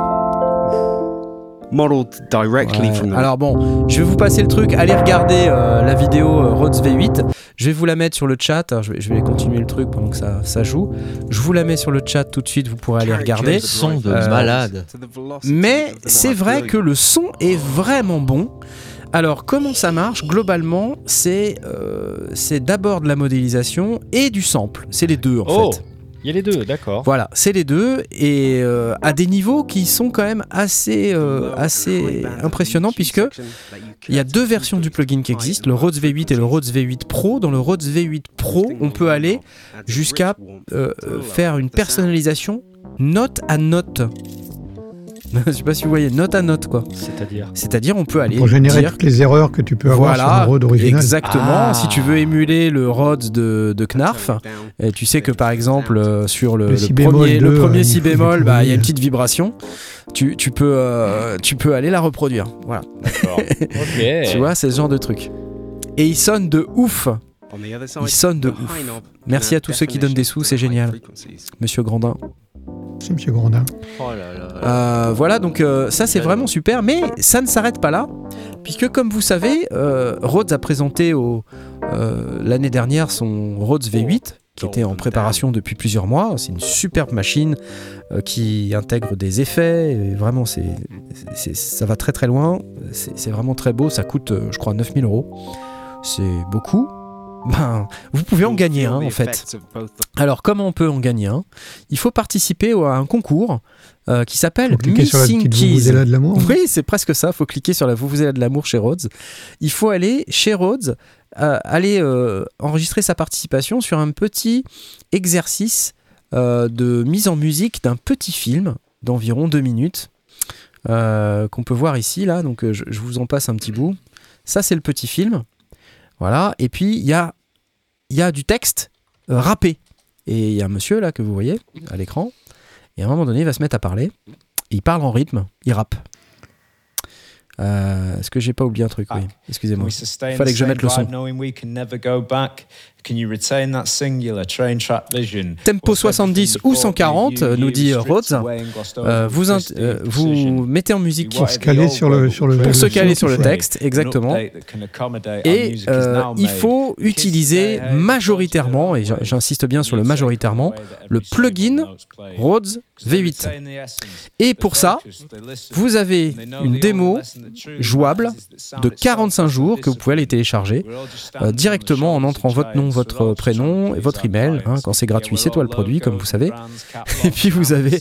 E: Modeled directly
A: Ouais.
E: from the
A: Alors bon, je vais vous passer le truc. Allez regarder euh, la vidéo euh, Rhodes V8. Je vais vous la mettre sur le chat. Alors, je, vais, je vais continuer le truc pendant que ça, ça joue. Je vous la mets sur le chat tout de suite. Vous pourrez aller regarder.
C: Son de
A: Euh,
C: malade.
A: Mais c'est vrai que le son est vraiment bon. Alors comment ça marche? Globalement, c'est euh, c'est d'abord de la modélisation et du sample. C'est les deux en
D: Oh.
A: fait.
D: Il y a les deux, d'accord.
A: Voilà, c'est les deux et euh, à des niveaux qui sont quand même assez, euh, assez impressionnants puisque il y a deux versions du plugin qui existent, le Rhodes V8 et le Rhodes V8 Pro. Dans le Rhodes V8 Pro, on peut aller jusqu'à euh, faire une personnalisation note à note. Je sais pas si vous voyez, note à note quoi.
D: C'est-à-dire
A: C'est-à-dire on peut aller
B: Pour générer
A: dire
B: toutes les erreurs que tu peux avoir sur
A: voilà,
B: le Rode original.
A: exactement.
D: Ah.
A: Si tu veux émuler le Rhodes de, de Knarf, et tu sais que par exemple euh, sur le, premier, le premier
B: euh,
A: si bémol, bah, il y a une petite vibration. Tu, tu peux, euh, tu peux aller la reproduire. Voilà.
D: D'accord. ok.
A: Tu vois, c'est ce genre de truc. Et il sonne de ouf, il sonne de ouf. Merci à tous ceux qui donnent des sous, c'est génial. Monsieur Grandin.
B: C'est Monsieur Grandin.
C: Oh là là.
A: Euh, voilà, donc euh, ça c'est vraiment super, mais ça ne s'arrête pas là, puisque comme vous savez, euh, Rhodes a présenté au, euh, l'année dernière son Rhodes V8, qui était en préparation depuis plusieurs mois. C'est une superbe machine euh, qui intègre des effets, et vraiment c'est, c'est- ça va très très loin, c'est, c'est vraiment très beau, ça coûte euh, je crois 9000 euros, c'est beaucoup. Ben, vous pouvez en gagner un en fait. Alors, comment on peut en gagner un? Il faut participer à un concours euh, qui s'appelle Missing Keys.
B: là de l'amour.
A: Oui, c'est presque ça. Il faut cliquer sur la Vuvuzela de l'amour chez Rhodes. Il faut aller chez Rhodes, euh, aller euh, enregistrer sa participation sur un petit exercice euh, de mise en musique d'un petit film d'environ deux minutes euh, qu'on peut voir ici. Là, donc je, je vous en passe un petit bout. Ça, c'est le petit film. Voilà. Et puis il y a, il y a du texte rappé. Et il y a un monsieur là que vous voyez à l'écran. Et à un moment donné, il va se mettre à parler. Et il parle en rythme, il rappe. Euh, Est-ce que j'ai pas oublié un truc? Oui, excusez-moi.
F: Fallait
A: Fallait que je mette le son.
F: Tempo 70 ou 140, nous dit Rhodes.
A: Euh, vous, euh, vous mettez en musique
B: Pour se caler sur le- sur le-
A: pour se
B: le
A: caler
B: son,
A: sur le texte, exactement. Et euh, il faut utiliser majoritairement, et j'insiste bien sur le majoritairement, le plugin Rhodes V8. Et pour ça, vous avez une démo jouable de 45 jours que vous pouvez aller télécharger euh, directement en entrant votre nom, votre prénom et votre email. hein. quand c'est gratuit, c'est toi le produit, comme vous savez. Et puis vous avez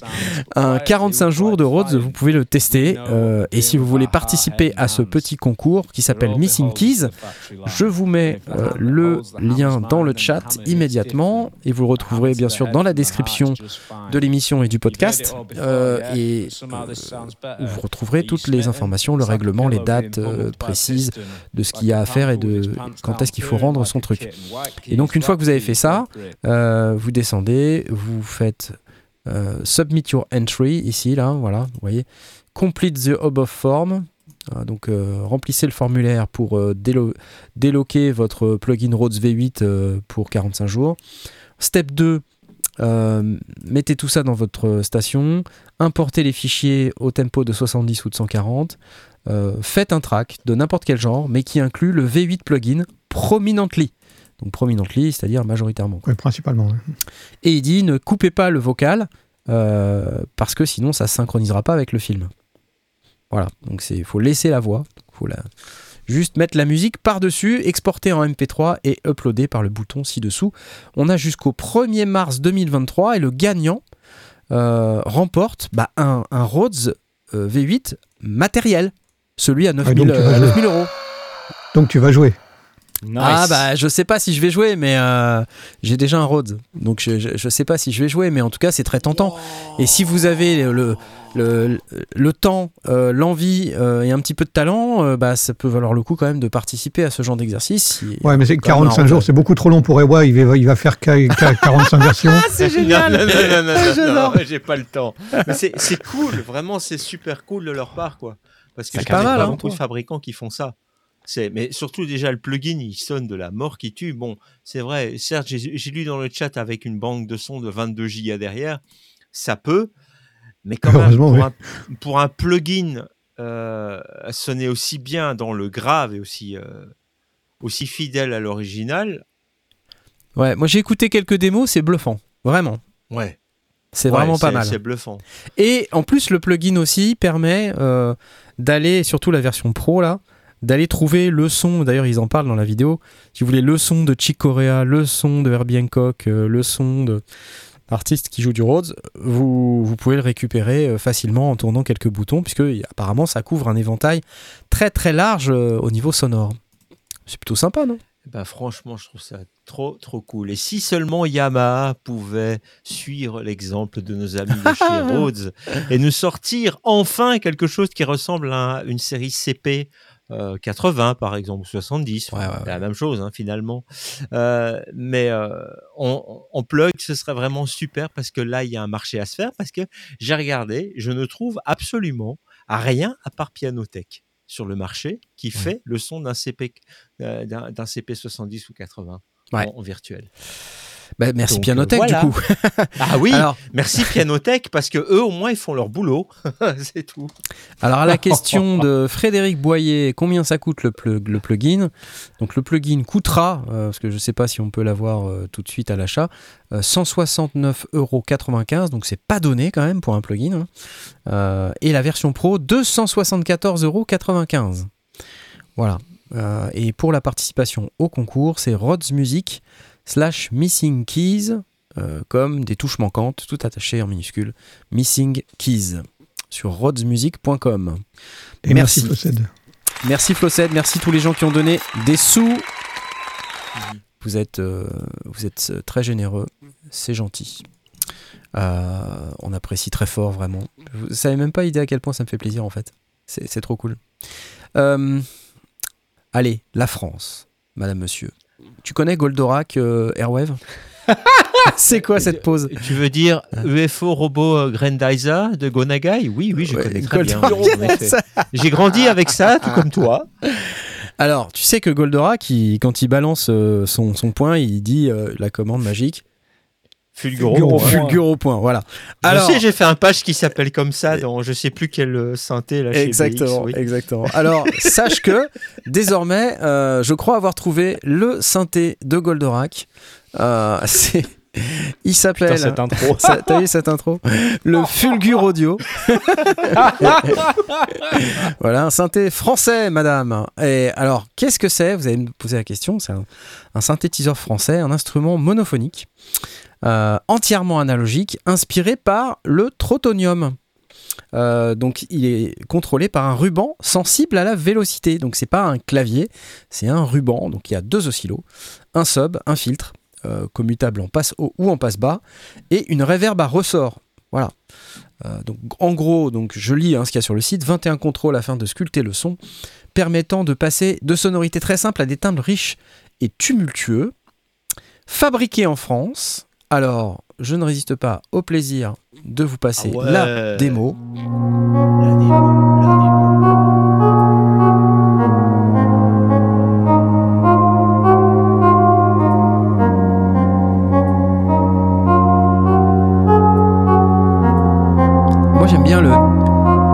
A: un 45 jours de Rhodes, vous pouvez le tester. euh, et si vous voulez participer à ce petit concours qui s'appelle Missing Keys, je vous mets euh, le lien dans le chat immédiatement et vous le retrouverez bien sûr dans la description de l'émission et du podcast. Euh, et euh, vous retrouverez toutes les informations, le règlement, les dates euh, précises de ce qu'il y a à faire et de quand est-ce qu'il faut rendre son truc. Et donc une fois que vous avez fait ça, euh, vous descendez, vous faites euh, Submit your entry ici, là, voilà, vous voyez. Complete the above form. Ah, donc euh, remplissez le formulaire pour euh, délo- déloquer votre plugin Rhodes V8 euh, pour 45 jours. Step 2, euh, mettez tout ça dans votre station, importez les fichiers au tempo de 70 ou de 140, euh, faites un track de n'importe quel genre, mais qui inclut le V8 plugin prominently. Donc prominently, c'est-à-dire majoritairement.
B: Oui, principalement.
A: Et il dit ne coupez pas le vocal euh, parce que sinon ça synchronisera pas avec le film. Voilà, donc c'est il faut laisser la voix, faut la juste mettre la musique par-dessus, exporter en MP3 et uploader par le bouton ci-dessous. On a jusqu'au 1er mars 2023 et le gagnant euh, remporte bah, un, un Rhodes euh, V8 matériel, celui à 9000
B: donc tu vas
A: euh, à
B: jouer.
A: 9000 euros.
B: Donc tu vas jouer.
D: Nice.
A: Ah bah je sais pas si je vais jouer mais euh, j'ai déjà un Rhodes donc je, je, je sais pas si je vais jouer mais en tout cas c'est très tentant et si vous avez le, le, le temps, euh, l'envie euh, et un petit peu de talent euh, bah ça peut valoir le coup quand même de participer à ce genre d'exercice si-
B: Ouais, mais c'est
A: Quand même
B: 45
A: marrant,
B: jours, c'est beaucoup trop long pour Ewa. Il va, il va faire qu- qu- 45 versions.
A: c'est
C: Non, non, non, non, non, non, j'ai pas le temps. Mais c'est c'est cool, vraiment, c'est super cool de leur part, quoi. Parce que
A: C'est
C: je
A: pas mal,
C: pas
A: hein.
C: beaucoup de fabricants qui font ça. C'est, mais surtout déjà le plugin, il sonne de la mort qui tue. Bon, c'est vrai. Certes, j'ai j'ai lu dans le chat avec une banque de sons de 22 gigas derrière, ça peut, mais quand même
B: Heureusement,
C: pour,
B: oui.
C: un, pour un plugin euh, sonner aussi bien dans le grave et aussi euh, aussi fidèle à l'original.
A: ouais moi j'ai écouté quelques démos c'est bluffant vraiment
C: Ouais,
A: c'est vraiment pas mal
C: C'est bluffant.
A: Et en plus, le plugin aussi permet euh, d'aller, surtout la version pro là, d'aller trouver le son. D'ailleurs, ils en parlent dans la vidéo. Si vous voulez le son de Chick Corea, le son de Herbie Hancock, euh, le son de artiste qui joue du Rhodes, vous, vous pouvez le récupérer euh, facilement en tournant quelques boutons, puisque apparemment ça couvre un éventail très très large euh, au niveau sonore. C'est plutôt sympa, non?
C: Ben, franchement, je trouve ça trop, trop cool. Et si seulement Yamaha pouvait suivre l'exemple de nos amis de chez Rhodes et nous sortir enfin quelque chose qui ressemble à une série CP euh, 80, par exemple, ou 70,
A: Ouais, ouais,
C: c'est la même chose hein, finalement. Euh, mais euh, on, on plug, ce serait vraiment super parce que là, il y a un marché à se faire. Parce que j'ai regardé, je ne trouve absolument rien à part Pianotech sur le marché qui fait le son d'un CP, euh, d'un CP 70 ou 80
A: Ouais.
C: en, en virtuel.
A: Bah, Merci
C: Donc,
A: Pianotech
C: voilà.
A: du coup.
C: Ah oui,
A: Alors,
C: merci Pianotech parce que eux au moins ils font leur boulot, c'est tout.
A: Alors à la question de Frédéric Boyer, combien ça coûte le, plug- le plugin? Donc le plugin coûtera, euh, parce que je ne sais pas si on peut l'avoir euh, tout de suite à l'achat, euh, 169,95 euros. Donc c'est pas donné quand même pour un plugin. hein. Euh, et la version pro, 274,95 euros. Voilà. Et pour la participation au concours, c'est Rhodes Music slash Missing Keys, euh, comme des touches manquantes, tout attaché en minuscule, Missing Keys sur rhodesmusic.com.
B: Et merci,
A: Merci.
B: Possède.
A: Merci Flossed, merci tous les gens qui ont donné des sous. Vous êtes, euh, vous êtes euh, très généreux, c'est gentil. Euh, on apprécie très fort, vraiment. Vous savez même pas idée à quel point ça me fait plaisir en fait. C'est c'est trop cool. Euh, allez, la France, madame, monsieur. Tu connais Goldorak euh, Airwave C'est quoi cette pause
C: Tu veux dire UFO robot Grandizer de Gonagai Oui, oui, je
A: Ouais,
C: connais très bien. J'ai grandi avec ça, tout comme toi.
A: Alors, tu sais que Goldorak, il- quand il balance euh, son, son point, il dit euh, la commande magique
C: Fulguro.
D: Fulguro.
C: ouais.
A: Fulgure au point. Voilà.
C: Je
A: Alors,
C: sais, j'ai fait un page qui s'appelle comme ça dans je sais plus quelle synthé là chez
A: exactement,
C: BX, oui.
A: exactement. Alors, sache que désormais, euh, je crois avoir trouvé le synthé de Goldorak. Euh, c'est, il
D: Putain,
A: s'appelle.
D: cette intro.
A: T'as vu cette intro? Le Fulgure Audio. voilà, un synthé français, madame. Et alors, qu'est-ce que c'est? Vous allez me poser la question. C'est un, un synthétiseur français, un instrument monophonique, euh, entièrement analogique, inspiré par le trotonium. Euh, donc, il est contrôlé par un ruban sensible à la vélocité. Donc, c'est pas un clavier, c'est un ruban. Donc, il y a deux oscillos, un sub, un filtre, euh, commutable en passe haut ou en passe bas, et une réverb à ressort. Voilà. Donc, en gros, donc, je lis hein, ce qu'il y a sur le site 21 contrôles afin de sculpter le son, permettant de passer de sonorités très simples à des timbres riches et tumultueux. Fabriqué en France. Alors, je ne résiste pas au plaisir de vous passer
C: Ah ouais.
A: la démo.
C: La démo, la démo.
A: Moi, j'aime bien le,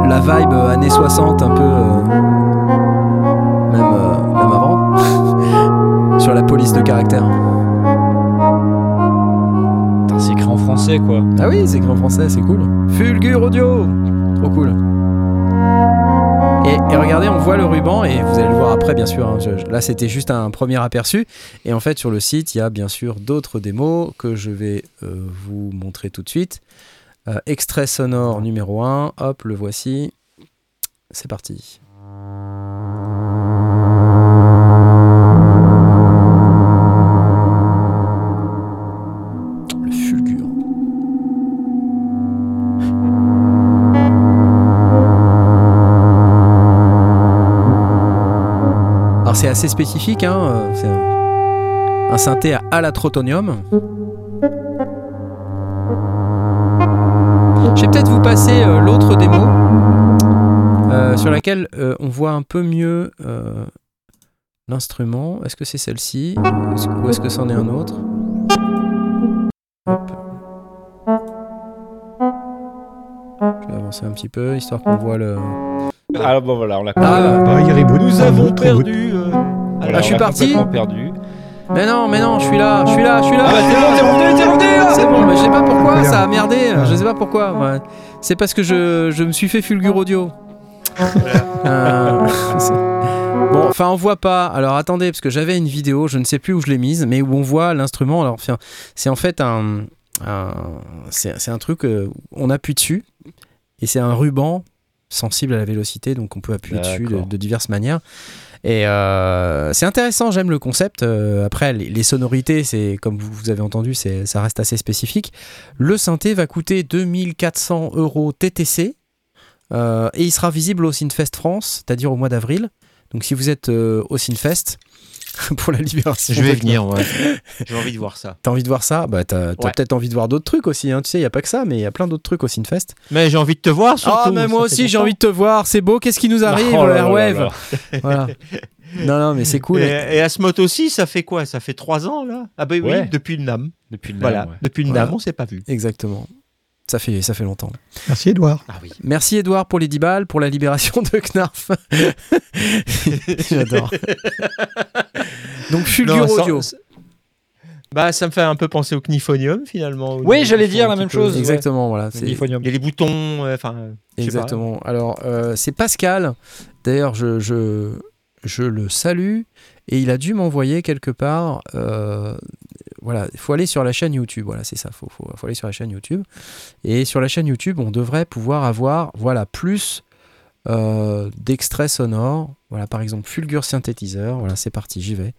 A: la vibe années 60, un peu. euh, même, euh, même avant. sur la police de caractère. Ah oui, c'est écrit en français, c'est cool. Fulgure audio Trop cool. Et, regardez, on voit le ruban, et vous allez le voir après, bien sûr. hein, là, c'était juste un premier aperçu. Et en fait, sur le site, il y a bien sûr d'autres démos que je vais euh, vous montrer tout de suite. Euh, extrait sonore numéro 1, hop, le voici. C'est parti. C'est assez spécifique, hein, c'est un, un synthé à, à la trotonium. Je vais peut-être vous passer euh, l'autre démo euh, sur laquelle euh, on voit un peu mieux euh, l'instrument. Est-ce que c'est celle-ci? Ou est-ce que- c'en est un autre? Hop. Je vais avancer un petit peu histoire qu'on voit le.
D: Ah, bon, voilà, on l'a
A: Ah,
B: Bah.
C: Nous avons perdu.
D: Voilà,
A: je suis parti.
D: perdu.
A: Mais non, mais non, je suis là, je suis là, je suis là.
D: Ah bah, t'es bon, t'es revenu, t'es revenu, là
A: C'est bon, mais je sais pas pourquoi, ça a merdé.
B: Ouais.
A: Je sais pas pourquoi. ouais. C'est parce que je, je me suis fait fulgure audio. Euh, bon, enfin, on voit pas. Alors attendez, parce que j'avais une vidéo, je ne sais plus où je l'ai mise, mais où on voit l'instrument. Alors, c'est en fait un, un- c'est un truc, euh, on appuie dessus et c'est un ruban sensible à la vélocité, donc on peut appuyer dessus de diverses manières. Et euh, c'est intéressant, j'aime le concept. Euh, après, les, sonorités, c'est comme vous, avez entendu, ça reste assez spécifique. Le synthé va coûter 2400 euros TTC euh, et il sera visible au Synfest France, c'est-à-dire au mois d'avril. Donc si vous êtes au Synfest pour la libération,
C: Je vais venir, ouais. J'ai envie de voir ça.
A: T'as envie de voir ça? Bah t'as t'as
C: Ouais.
A: peut-être envie de voir d'autres trucs aussi, hein. tu sais, il y a pas que ça, mais il y a plein d'autres trucs au Synfest.
C: Mais j'ai envie de te voir surtout.
A: Ah mais moi aussi j'ai envie de te voir, c'est beau, qu'est-ce qui nous arrive
D: Oh là
A: Airwave
D: là.
A: Voilà. Non non mais c'est cool.
C: Et, et aussi, ça fait quoi? Ça fait trois ans là? Ah bah oui,
D: Ouais.
C: depuis le NAM.
D: Depuis le
C: Voilà,
D: NAM, ouais.
C: depuis le
A: Voilà.
C: NAM, on s'est pas vu.
A: Exactement. Ça fait, ça fait longtemps.
B: Merci Edouard.
C: Ah oui.
A: Merci Edouard pour les 10 balles, pour la libération de Knarf. J'adore. Donc Fulgur
C: Non, sans-
A: Audio.
C: Bah ça me fait un peu penser au Knifonium finalement.
D: Oui, j'allais dire la même
C: peu-
D: chose. ouais.
A: Exactement, voilà.
C: Il y a les boutons, enfin. euh, pas.
A: Exactement. Alors, euh, c'est Pascal. D'ailleurs, je, je, je le salue. Et il a dû m'envoyer quelque part. euh, voilà, il faut aller sur la chaîne YouTube. Voilà, c'est ça. Il faut, faut, faut aller sur la chaîne YouTube. Et sur la chaîne YouTube, on devrait pouvoir avoir voilà, plus euh, d'extraits sonores. Voilà, par exemple, Fulgur synthétiseur. Voilà, c'est parti, j'y vais.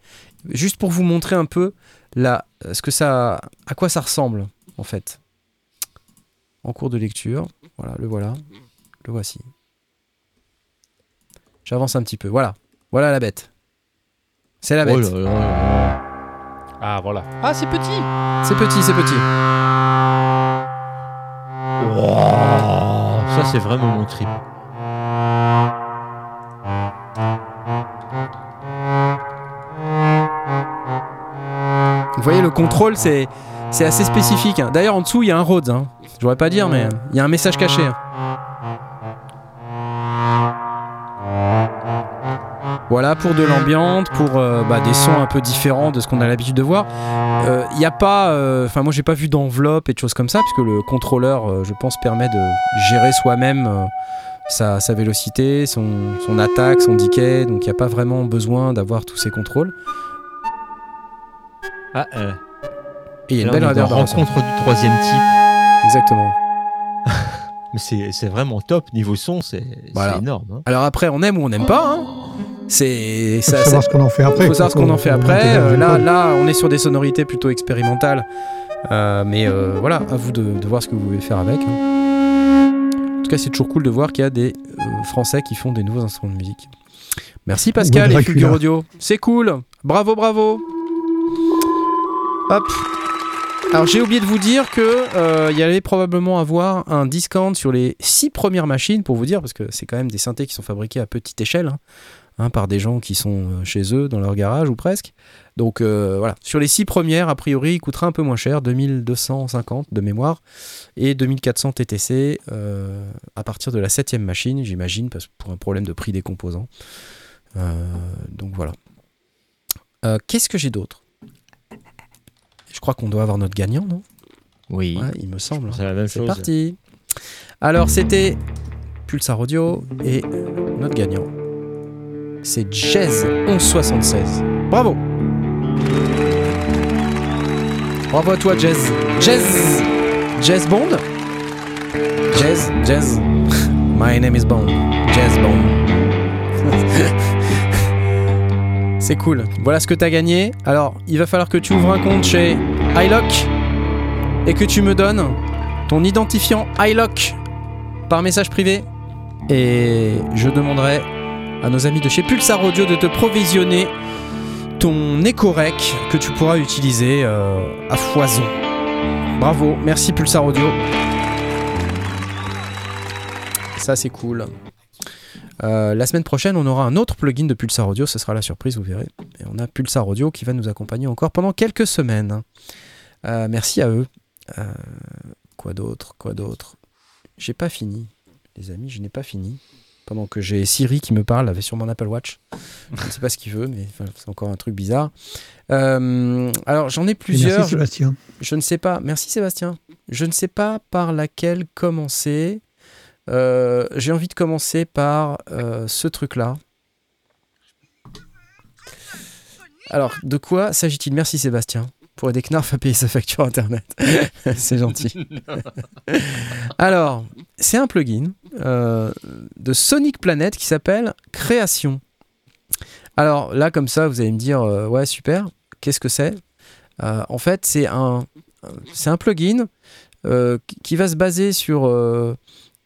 A: Juste pour vous montrer un peu la, ce que ça, à quoi ça ressemble, en fait. En cours de lecture. Voilà, le voilà. Le voici. J'avance un petit peu. Voilà. Voilà la bête. C'est la bête.
C: Oh là là là.
D: Ah voilà. Ah c'est petit.
A: C'est petit, c'est petit.
C: Wow, ça c'est vraiment mon trip.
A: Vous voyez, le contrôle, c'est c'est assez spécifique. hein. D'ailleurs, en dessous, il y a un Rhodes. Hein. Je pourrais pas dire, mais il y a un message caché. Voilà pour de l'ambiance, pour euh, bah, des sons un peu différents de ce qu'on a l'habitude de voir. Euh, Il n'y a pas, euh, enfin moi j'ai pas vu d'enveloppe et de choses comme ça, puisque le contrôleur, euh, je pense, permet de gérer soi-même euh, sa, sa vélocité, son, son attaque, son decay, donc il n'y a pas vraiment besoin d'avoir tous ces contrôles.
C: Ah, euh,
A: Et il y a une belle
C: rencontre du troisième type.
A: Exactement.
C: Mais c'est vraiment top niveau son, c'est c'est
A: Voilà.
C: énorme. hein.
A: Alors après, on aime ou on n'aime pas. Hein. C'est
B: Il faut
A: ça. ça-
B: savoir ce qu'on en fait après.
A: faut savoir ce qu'on en fait après. Euh, là,
B: là,
A: on est sur des sonorités plutôt expérimentales. Euh, mais euh, voilà, à vous de, de voir ce que vous voulez faire avec. hein. En tout cas, c'est toujours cool de voir qu'il y a des euh, Français qui font des nouveaux instruments de musique. Merci Pascal et. Fulgur Audio. C'est cool. Bravo, bravo. Hop. Alors j'ai oublié de vous dire que euh, y allait probablement avoir un discount sur les six premières machines pour vous dire parce que c'est quand même des synthés qui sont fabriqués à petite échelle hein, hein, par des gens qui sont euh, chez eux dans leur garage ou presque. Donc euh, voilà, sur les six premières a priori il coûtera un peu moins cher, 2250 de mémoire et 2400 TTC euh, à partir de la septième machine j'imagine parce pour un problème de prix des composants. Euh, donc voilà. Qu'est-ce que j'ai d'autre? Je crois qu'on doit avoir notre gagnant, non?
C: Oui,
A: Ouais, il me semble.
C: c'est la même
A: C'est parti. Alors, c'était Pulsar Audio et notre gagnant, c'est Jazz 1176. Bravo. Bravo à toi, Jazz. Jazz. Jazz Bond. Jazz. Jazz. My name is Bond. Jazz Bond. C'est cool. Voilà ce que tu as gagné. Alors, il va falloir que tu ouvres un compte chez iLock et que tu me donnes ton identifiant iLock par message privé. Et je demanderai à nos amis de chez Pulsar Audio de te provisionner ton Ecorec que tu pourras utiliser euh, à foison. Bravo, merci Pulsar Audio. Ça c'est cool. Euh, la semaine prochaine, on aura un autre plugin de Pulsar Audio, ce sera la surprise, vous verrez. Et on a Pulsar Audio qui va nous accompagner encore pendant quelques semaines. Euh, merci à eux. Quoi d'autre Quoi d'autre? J'ai pas fini, les amis, je n'ai pas fini. Pendant que j'ai Siri qui me parle avec sur mon Apple Watch. Je ne sais pas ce qu'il veut, mais enfin, c'est encore un truc bizarre. Euh, alors j'en ai plusieurs.
B: Merci
A: Je-
B: Sébastien.
A: je ne sais pas. Merci Sébastien. Je ne sais pas par laquelle commencer. Euh, J'ai envie de commencer par euh, ce truc-là. Alors, de quoi s'agit-il? Merci Sébastien pour aider Knarf à payer sa facture internet. c'est gentil. Alors, c'est un plugin euh, de Sonic Planet qui s'appelle Création. Alors là, comme ça, vous allez me dire, euh, ouais, super, qu'est-ce que c'est? Euh, En fait, c'est un, un plugin qui- va se baser sur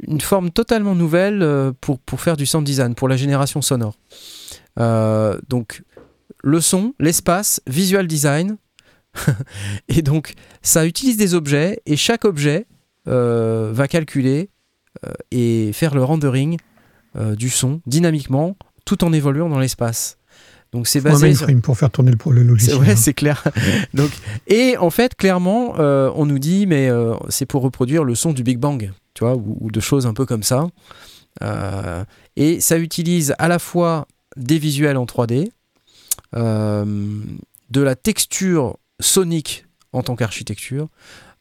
A: une forme totalement nouvelle pour, pour faire du sound design, pour la génération sonore. Donc, le son, l'espace, visual design. et donc, ça utilise des objets et chaque objet va calculer et faire le rendering euh, du son dynamiquement tout en évoluant dans l'espace. Donc, c'est basé sur...
B: pour faire tourner le, le logiciel.
A: ouais,
B: hein.
A: c'est clair. Donc, et en fait, clairement, euh, on nous dit, mais euh, c'est pour reproduire le son du Big Bang, tu vois, ou, ou de choses un peu comme ça. Euh, et ça utilise à la fois des visuels en 3D, euh, de la texture sonique en tant qu'architecture,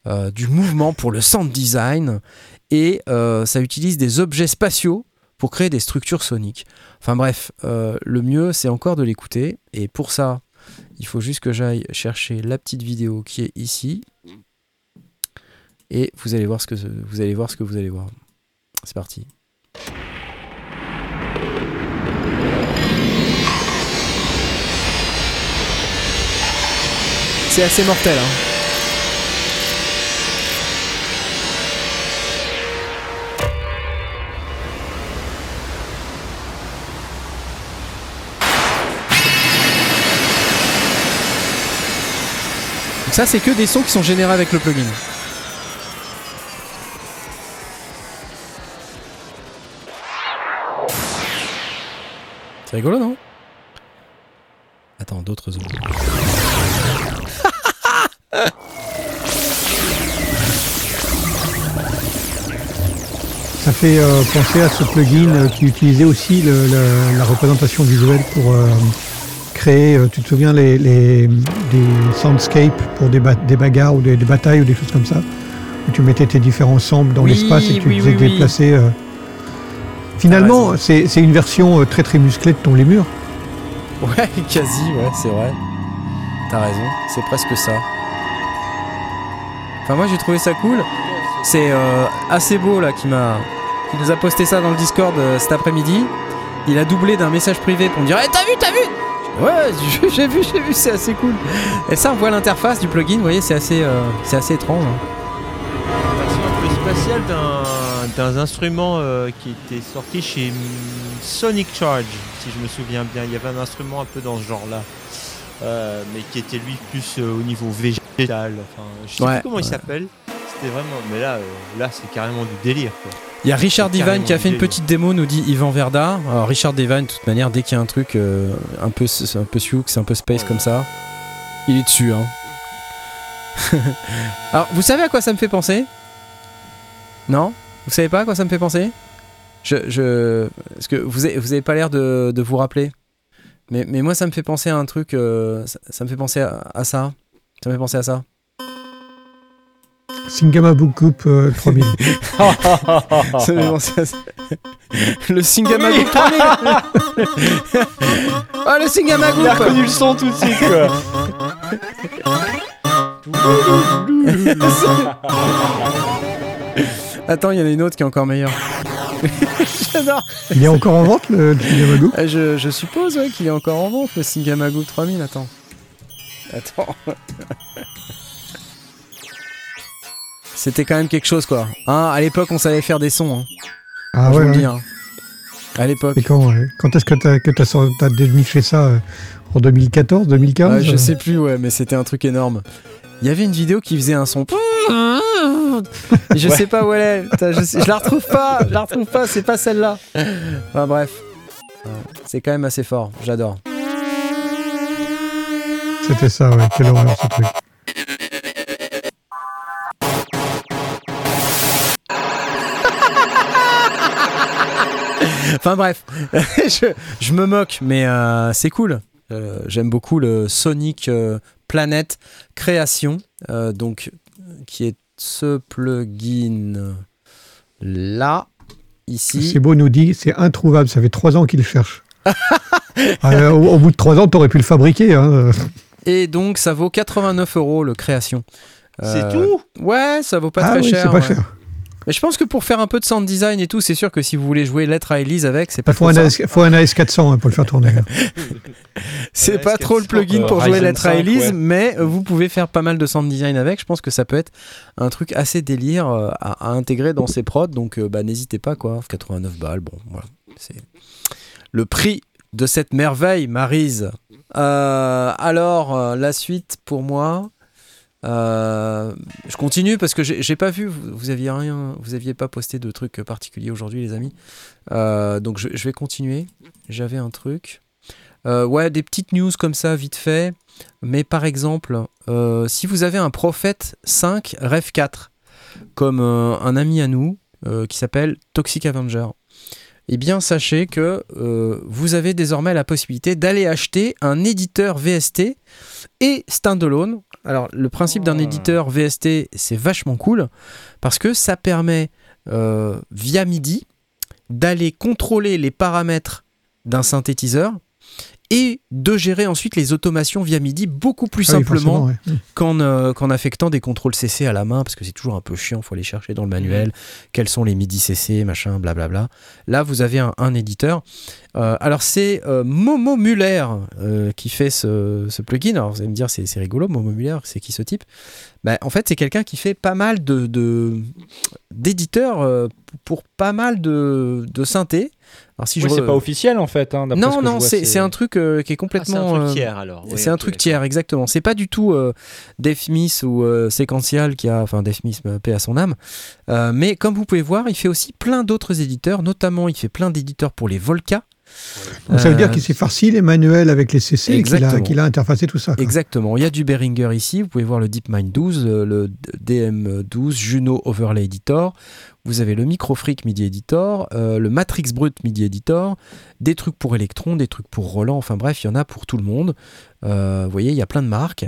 A: euh, du mouvement pour le sound design, et euh, ça utilise des objets spatiaux pour créer des structures soniques. Enfin bref, euh, le mieux c'est encore de l'écouter, et pour ça, il faut juste que j'aille chercher la petite vidéo qui est ici, et vous allez voir ce que vous allez voir ce que vous allez voir. C'est parti. C'est assez mortel. Hein. Ça, c'est que des sons qui sont générés avec le plugin. C'est rigolo, non? Attends, d'autres zones.
B: Ça fait euh, penser à ce plugin euh, qui utilisait aussi la représentation visuelle pour euh, créer, euh, tu te souviens, les, les- des soundscapes pour des, ba- des bagarres ou des, des batailles ou des choses comme ça, où tu mettais tes différents ensembles dans
A: Oui,
B: l'espace et tu
A: oui,
B: faisais
A: oui,
B: déplacer. euh. Finalement,
A: raison.
B: c'est une version euh, très très musclée de ton lémur.
A: Ouais, quasi, ouais, c'est vrai. T'as raison, c'est presque ça. Enfin, moi j'ai trouvé ça cool. C'est euh, assez beau là qui m'a, qui nous a posté ça dans le Discord euh, cet après-midi. Il a doublé d'un message privé pour me dire, Eh, t'as vu, t'as vu? Ouais, j'ai vu, j'ai vu, c'est assez cool. Et ça, on voit l'interface du plugin. Vous voyez, c'est assez, euh, c'est assez étrange. hein.
C: version un peu spatiale d'un, instrument euh, qui était sorti chez Sonic Charge, si je me souviens bien. Il y avait un instrument un peu dans ce genre-là, euh, mais qui était lui plus euh, au niveau végétal. Enfin, je sais
A: Ouais,
C: plus comment il s'appelle. C'était vraiment, mais là, là, c'est carrément du délire. Quoi.
A: Il y a Richard Divine qui a fait une petite démo, nous dit Yvan Verda. Alors Richard Divine, de toute manière, dès qu'il y a un truc euh, un peu un peu sioux, c'est un peu space comme ça, il est dessus. Hein. Alors, vous savez à quoi ça me fait penser? Non? Vous savez pas à quoi ça me fait penser? Je, je... Parce que vous avez, vous avez pas l'air de, de vous rappeler. Mais, mais moi, ça me fait penser à un truc. euh, ça, ça me fait penser à, à ça. Ça me fait penser à ça.
B: Singamabook Coupe euh, 3000.
A: Ça me fait penser à ça. Le Singamagoop 3000 Oh le Singamagoop
D: Il a reconnu le son tout de suite, quoi.
A: Attends, il y en a une autre qui est encore meilleure. J'adore
B: Il est encore en vente le Singamabook
A: Euh, je, je suppose ouais, qu'il est encore en vente le Singamagoop 3000, attends. Attends. C'était quand même quelque chose quoi. Hein, à l'époque on savait faire des sons. Hein.
B: Ah
A: je
B: ouais, ouais.
A: dis. hein. À l'époque.
B: Et quand, ouais. quand est-ce que tu as, que t'as t'as déniché ça euh, En 2014, 2015
A: Ouais, je
B: euh
A: sais plus, ouais, mais c'était un truc énorme. Il y avait une vidéo qui faisait un son. Je sais pas où elle est. Je, sais- je la retrouve pas. Je la retrouve pas. C'est pas celle-là. Enfin bref, c'est quand même assez fort. J'adore.
B: C'était ça, ouais. Quelle horreur ce truc.
A: Enfin bref, je, je me moque, mais euh, c'est cool. Euh, J'aime beaucoup le Sonic euh, Planet Création, euh, donc qui est ce plugin là, ici.
B: C'est beau, nous dit, c'est introuvable. Ça fait trois ans qu'il le cherche. Ah, euh, au, au bout de trois ans, t'aurais pu le fabriquer. Hein.
A: Et donc, ça vaut 89 euros le création.
C: C'est tout?
A: Ouais, ça vaut pas
B: ah
A: très
B: oui,
A: cher.
B: c'est pas
A: ouais.
B: cher.
A: Mais je pense que pour faire un peu de sound design et tout, c'est sûr que si vous voulez jouer Lettre à Elise avec, c'est pas
B: Il faut
A: trop
B: un,
A: ça.
B: AS, faut un AS400 hein, pour le faire tourner.
A: C'est pas trop le plugin
D: euh,
A: pour jouer Lettre à
D: 5,
A: Elise,
D: ouais.
A: mais euh, vous pouvez faire pas mal de sound design avec. Je pense que ça peut être un truc assez délire euh, à, à intégrer dans ses prods. Donc bah, n'hésitez pas, quoi. 89 balles, bon, voilà. C'est le prix de cette merveille, Marise. Euh, alors, la suite pour moi. Euh, je continue parce que j'ai pas vu, vous, vous aviez rien, vous aviez pas posté de trucs particuliers aujourd'hui, les amis. Euh, donc je, vais continuer. J'avais un truc. Euh, ouais, des petites news comme ça, vite fait. Mais par exemple, si vous avez un Prophète 5 Rev 4, comme un ami à nous qui s'appelle Toxic Avenger, eh bien sachez que vous avez désormais la possibilité d'aller acheter un éditeur VST et standalone. Alors le principe d'un
D: Oh.
A: éditeur VST, c'est vachement cool parce que ça permet euh, via MIDI d'aller contrôler les paramètres d'un synthétiseur et de gérer ensuite les automations via MIDI beaucoup plus
B: Ah oui,
A: simplement
B: ouais.
A: qu'en euh, qu'en affectant des contrôles CC à la main, parce que c'est toujours un peu chiant, faut aller chercher dans le manuel quels sont les MIDI CC, machin, blablabla. Là, vous avez un, un éditeur. Euh, alors, c'est euh, Momo Muller euh, qui fait ce, ce plugin. Alors, vous allez me dire, c'est c'est rigolo, Momo Muller, c'est qui ce type? Bah, En fait, c'est quelqu'un qui fait pas mal de- de d'éditeurs euh, pour pas mal de, de synthés. Alors, si je
D: c'est pas officiel en fait. hein, ce
A: non,
D: que
A: non, c'est c'est un truc euh, qui est
C: Ah, c'est
A: complètement.
C: un truc
A: euh,
C: tiers alors. Oui,
A: c'est un truc tiers, exactement. C'est pas du tout euh, Smith ou euh, Sequential qui a, enfin euh, paix à son âme. Euh, mais comme vous pouvez voir, il fait aussi plein d'autres éditeurs, notamment il fait plein d'éditeurs pour les Volca.
B: Donc ça veut dire
A: Euh,
B: qu'il s'est farci les manuels avec les CC et qu'il a, interfacé tout ça. quoi.
A: Exactement. Il y a du Behringer ici. Vous pouvez voir le DeepMind 12, euh, le DM12, Juno Overlay Editor. Vous avez le Microfreak MIDI Editor, euh, le Matrix Brut MIDI Editor, des trucs pour Electron, des trucs pour Roland. Enfin bref, il y en a pour tout le monde. Euh, vous voyez, il y a plein de marques.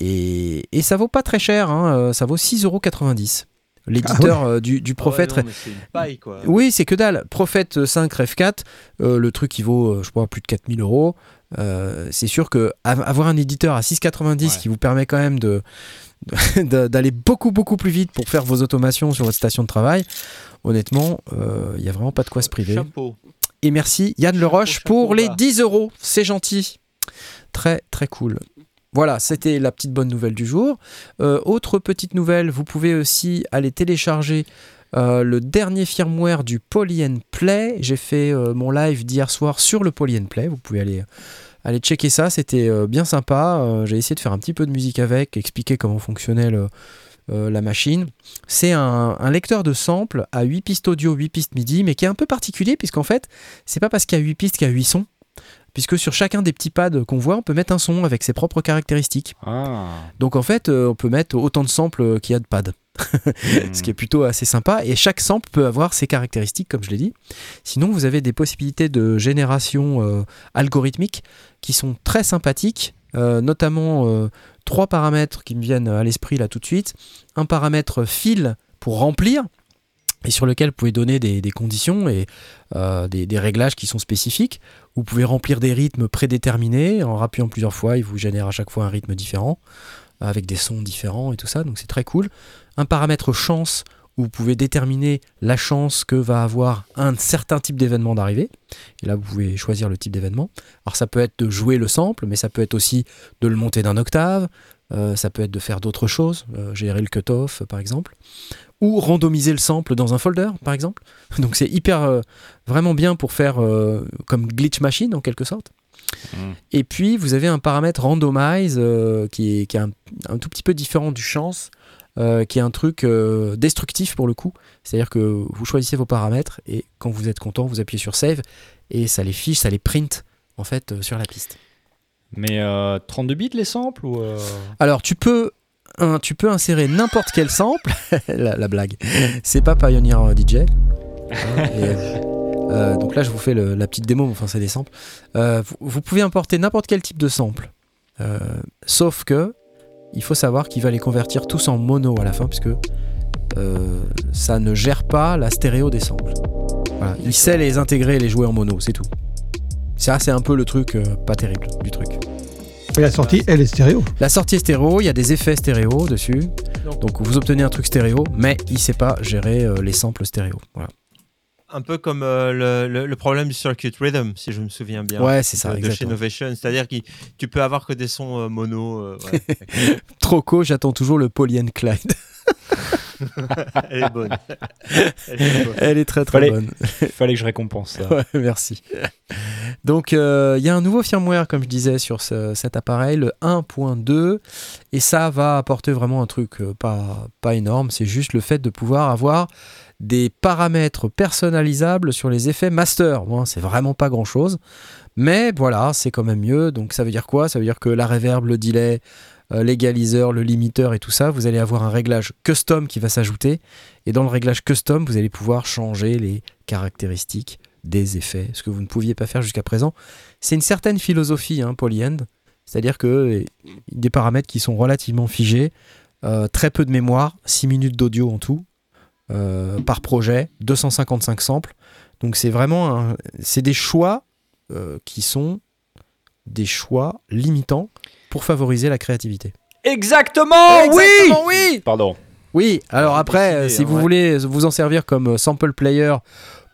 A: Et, et ça vaut pas très cher. hein, ça vaut 6,90€. L'éditeur euh, du, du
C: Ah ouais,
A: Prophète
C: non, une paille quoi.
A: oui, c'est que dalle. Prophète 5 Rev 4, euh, le truc il vaut, euh, je crois, plus de 4000 euros. C'est sûr que av- avoir un éditeur à 6,90
D: Ouais.
A: qui vous permet quand même de d'aller beaucoup beaucoup plus vite pour faire vos automations sur votre station de travail, honnêtement, euh, il y a vraiment pas de quoi se priver.
C: Chapeau.
A: Et merci Yann
C: Chapeau,
A: Leroche
C: chapeau
A: pour les
C: bas.
A: 10 euros. C'est gentil. Très très cool. Voilà, c'était la petite bonne nouvelle du jour. Euh, autre petite nouvelle, vous pouvez aussi aller télécharger euh, le dernier firmware du Poly Play. J'ai fait euh, mon live d'hier soir sur le Poly Play. Vous pouvez aller, aller checker ça. C'était bien sympa. J'ai essayé de faire un petit peu de musique avec, expliquer comment fonctionnait la machine. C'est un, un lecteur de samples à 8 pistes audio, 8 pistes MIDI, mais qui est un peu particulier puisqu'en fait, c'est pas parce qu'il y a 8 pistes qu'il y a 8 sons. Puisque sur chacun des petits pads qu'on voit, on peut mettre un son avec ses propres caractéristiques.
D: Ah.
A: Donc en fait, euh, on peut mettre autant de samples qu'il y a de pads. ce qui est plutôt assez sympa. Et chaque sample peut avoir ses caractéristiques, comme je l'ai dit. Sinon, vous avez des possibilités de génération euh, algorithmique qui sont très sympathiques, euh, notamment euh, trois paramètres qui me viennent à l'esprit là tout de suite. Un paramètre fil pour remplir et sur lequel vous pouvez donner des, conditions et euh, des, des réglages qui sont spécifiques. Vous pouvez remplir des rythmes prédéterminés. En rappuyant plusieurs fois, il vous génère à chaque fois un rythme différent, avec des sons différents et tout ça. Donc c'est très cool. Un paramètre chance où vous pouvez déterminer la chance que va avoir un certain type d'événement d'arriver. Et là, vous pouvez choisir le type d'événement. Alors ça peut être de jouer le sample, mais ça peut être aussi de le monter d'un octave. Euh, ça peut être de faire d'autres choses, euh, gérer le cutoff par exemple, ou randomiser le sample dans un folder par exemple. Donc c'est hyper euh, vraiment bien pour faire euh, comme glitch machine en quelque sorte.
D: Mm.
A: Et puis vous avez un paramètre randomize euh, qui est, qui est un, un tout petit peu différent du chance, qui est un truc destructif pour le coup. C'est-à-dire que vous choisissez vos paramètres et quand vous êtes content, vous appuyez sur save et ça les fiche, ça les print en fait sur la piste.
D: Mais euh, 32 bits les samples ou
A: Alors tu peux un- tu peux insérer n'importe quel sample. la, la blague. C'est pas Pioneer euh, DJ. Hein, et, euh, donc là, je vous fais le- la petite démo, mais enfin, c'est des samples. Euh, vous, vous pouvez importer n'importe quel type de sample. Euh, sauf que il faut savoir qu'il va les convertir tous en mono à la fin, puisque ça ne gère pas la stéréo des samples. Voilà. Il sait les intégrer et les jouer en mono, c'est tout. Ça, c'est un peu le truc pas terrible du truc.
B: Et la sortie, elle est stéréo.
A: La sortie est stéréo, il y a des effets stéréo dessus.
C: Donc-
A: Donc vous obtenez un truc stéréo, mais il sait pas gérer euh, les samples stéréo. Voilà.
C: Un peu comme euh, le, le- le problème du Circuit Rhythm, si je me souviens bien.
A: Ouais, c'est ça,
C: de, de chez. Novation. C'est-à-dire que tu peux avoir que des sons euh, mono. euh, ouais.
A: Troco, j'attends toujours le Polly and Clyde.
C: Elle est bonne. Elle est bonne.
A: Elle est très très
D: Fallait-
A: bonne.
D: Fallait que je récompense ça.
A: Ouais, merci. Donc, euh, il y a un nouveau firmware, comme je disais, sur ce- cet appareil, le 1.2, et ça va apporter vraiment un truc euh, pas, pas énorme. C'est juste le fait de pouvoir avoir des paramètres personnalisables sur les effets master. Bon, c'est vraiment pas grand chose, mais voilà, c'est quand même mieux. Donc, ça veut dire quoi? Ça veut dire que la reverb, le delay, l'égaliseur, le limiteur et tout ça, vous allez avoir un réglage custom qui va s'ajouter. Et dans le réglage custom, vous allez pouvoir changer les caractéristiques des effets, ce que vous ne pouviez pas faire jusqu'à présent. C'est une certaine philosophie, hein, Polyend, c'est-à-dire que euh, des paramètres qui sont relativement figés, euh, très peu de mémoire, 6 minutes d'audio en tout, euh, par projet, 255 samples. Donc c'est vraiment c'est des choix euh, qui sont des choix limitants pour favoriser la créativité.
D: Exactement,
A: Exactement, oui
D: Pardon.
A: oui, alors après,
C: décidé,
A: euh, si
C: hein,
A: vous
C: ouais.
A: voulez vous en servir comme euh, sample player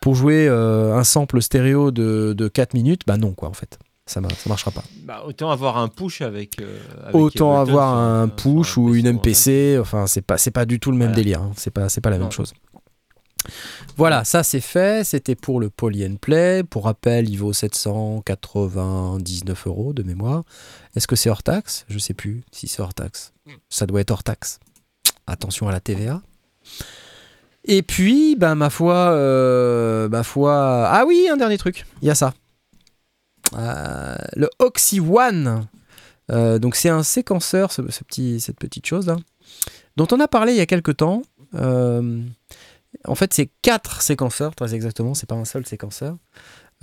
A: pour jouer euh, un sample stéréo de, de 4 minutes, bah non, quoi, en fait. Ça, ça marchera pas.
C: Bah, autant avoir un push avec. euh, avec
A: Autant
C: Ableton
A: avoir
C: sur
A: un push
C: un
A: ou une
C: PC,
A: MPC, enfin, c'est pas, c'est pas du tout le même
C: Voilà.
A: délire. hein. C'est pas, c'est pas la
C: Non.
A: même chose. Voilà, ça c'est fait. C'était pour le Poly and. Pour rappel, il vaut 799 euros de mémoire. Est-ce que c'est hors taxe? Je sais plus si c'est hors taxe. Ça doit être hors taxe. Attention à la TVA. Et puis, ben, ma foi, euh, ma foi. Ah oui, un dernier truc. Il y a ça. Euh, le Oxy One. Euh, donc c'est un séquenceur, ce, ce petit, cette petite chose là, dont on a parlé il y a quelques temps. En fait, c'est quatre séquenceurs, très exactement. C'est pas un seul séquenceur.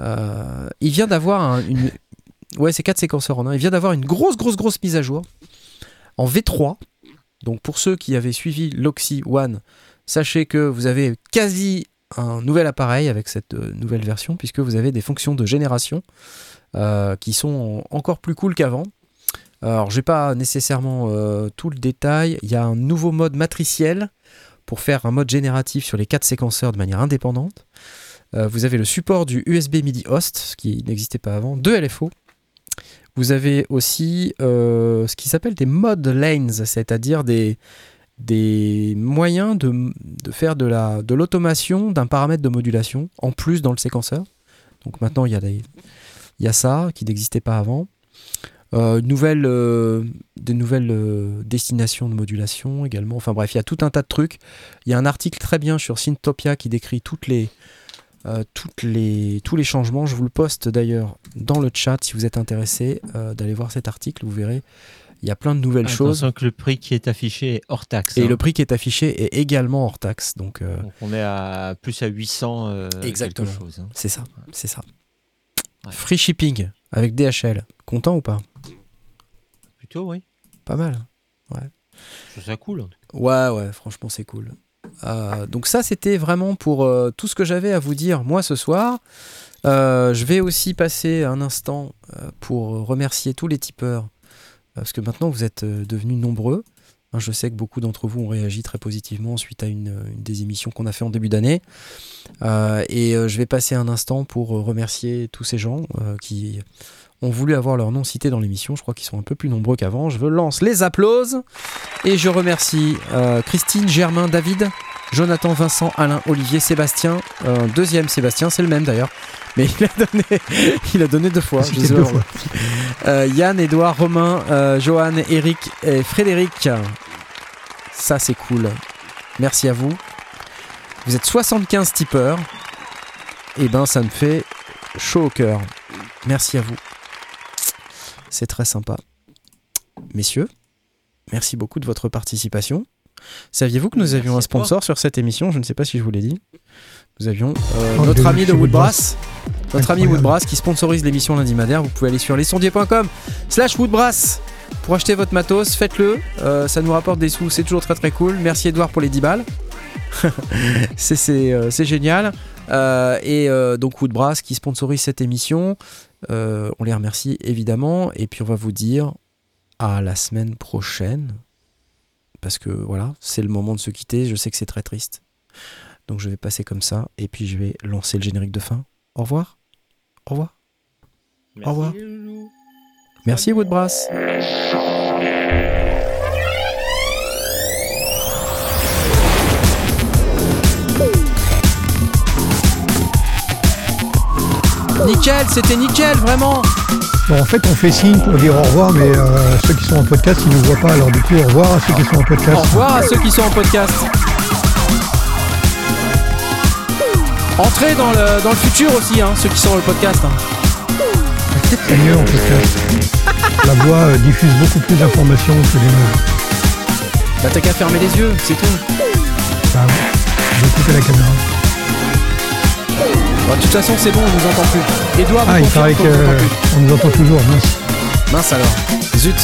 A: Euh, il vient d'avoir un- une, ouais, c'est quatre séquenceurs en un. Il vient d'avoir une grosse, grosse, grosse mise à jour en V3. Donc pour ceux qui avaient suivi l'Oxy One, sachez que vous avez quasi un nouvel appareil avec cette euh, nouvelle version, puisque vous avez des fonctions de génération euh, qui sont encore plus cool qu'avant. Alors, j'ai pas nécessairement tout le détail. Il y a un nouveau mode matriciel pour faire un mode génératif sur les quatre séquenceurs de manière indépendante. Euh, vous avez le support du USB MIDI host, ce qui n'existait pas avant, deux LFO. Vous avez aussi euh, ce qui s'appelle des mode lanes, c'est-à-dire des, moyens de, de faire de la- de l'automation d'un paramètre de modulation en plus dans le séquenceur. Donc maintenant, il y a, il y a ça qui n'existait pas avant. Euh, nouvelle, euh, des nouvelles euh, destinations de modulation également. Enfin bref, il y a tout un tas de trucs. Il y a un article très bien sur Syntopia qui décrit toutes les, euh, toutes les, tous les changements. Je vous le poste d'ailleurs dans le chat si vous êtes intéressé d'aller voir cet article. Vous verrez, il y a plein de nouvelles choses.
C: Attention que le prix qui est affiché est hors taxe.
A: Et
C: hein.
A: le prix qui est affiché est également hors taxe. Donc
C: Donc on est à plus à 800 euh,
A: Exactement.
C: chose. hein.
A: c'est ça, c'est ça.
C: Ouais.
A: Free shipping avec DHL. Content ou pas?
C: Plutôt, oui.
A: Pas mal.
C: Je trouve ça cool. en tout cas.
A: Ouais, ouais, franchement, c'est cool. Euh, donc ça, c'était vraiment pour euh, tout ce que j'avais à vous dire moi ce soir. Euh, je vais aussi passer un instant pour remercier tous les tipeurs, parce que maintenant vous êtes devenus nombreux. Hein, je sais que beaucoup d'entre vous ont réagi très positivement suite à une, une des émissions qu'on a fait en début d'année. Euh, et euh, je vais passer un instant pour euh, remercier tous ces gens euh, qui ont voulu avoir leur nom cité dans l'émission. Je crois qu'ils sont un peu plus nombreux qu'avant. Je lance les applauses. Et je remercie euh, Christine, Germain, David, Jonathan, Vincent, Alain, Olivier, Sébastien. Euh, deuxième Sébastien, c'est le même d'ailleurs. Mais il a donné, il a donné deux fois. Je
B: deux.
A: Euh, Yann, Edouard, Romain, euh, Johan, Eric et Frédéric. Ça, c'est cool. Merci à vous. Vous êtes 75 tipeurs. Et ben, ça me fait chaud au cœur. Merci à vous. C'est très sympa. Messieurs, merci beaucoup de votre participation. Saviez-vous que nous avions un sponsor sur cette émission? Je ne sais pas si je vous l'ai dit. Nous avions euh,
B: Oh,
A: notre ami de Woodbrass. Notre ami. Woodbrass qui sponsorise l'émission lundi madère. Vous pouvez aller sur lesondiers.com slash Woodbrass pour acheter votre matos. Faites-le. Euh, ça nous rapporte des sous. C'est toujours très très cool. Merci Edouard pour les 10 balles. c'est c'est, euh, c'est génial. Euh, et euh, donc Woodbrass qui sponsorise cette émission. Euh, on les remercie évidemment. Et puis on va vous dire à la semaine prochaine. Parce que voilà, c'est le moment de se quitter. Je sais que c'est très triste. Donc je vais passer comme ça. Et puis je vais lancer le générique de fin. Au revoir. Au revoir.
C: Merci,
A: revoir. Merci Woodbrass. Nickel, c'était nickel, vraiment.
B: Bon, en fait, on fait signe pour dire au revoir, mais euh, ceux qui sont en podcast, ils ne nous voient pas. Alors du coup, au revoir à ceux qui sont en podcast.
A: Au revoir à ceux qui sont en podcast. Entrez dans le, dans le futur aussi, hein, ceux qui sont dans le podcast. hein.
B: C'est mieux en podcast. La voix euh, diffuse beaucoup plus d'informations que les mots.
A: Bah t'as qu'à fermer les yeux, c'est tout.
B: Bah, d'écouter la caméra.
A: Bah, de toute façon, c'est bon, on nous entend plus. Edouard,
B: Ah,
A: nous
B: il paraît
A: qu'on nous entend plus.
B: qu'on nous entend toujours, mince.
A: Mince alors. Zut.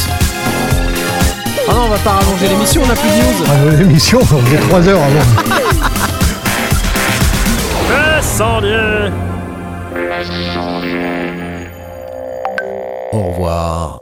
A: Ah non, on va pas rallonger l'émission, on a plus de news.
B: Ah, l'émission, on faisait 3 heures avant.
A: Au revoir.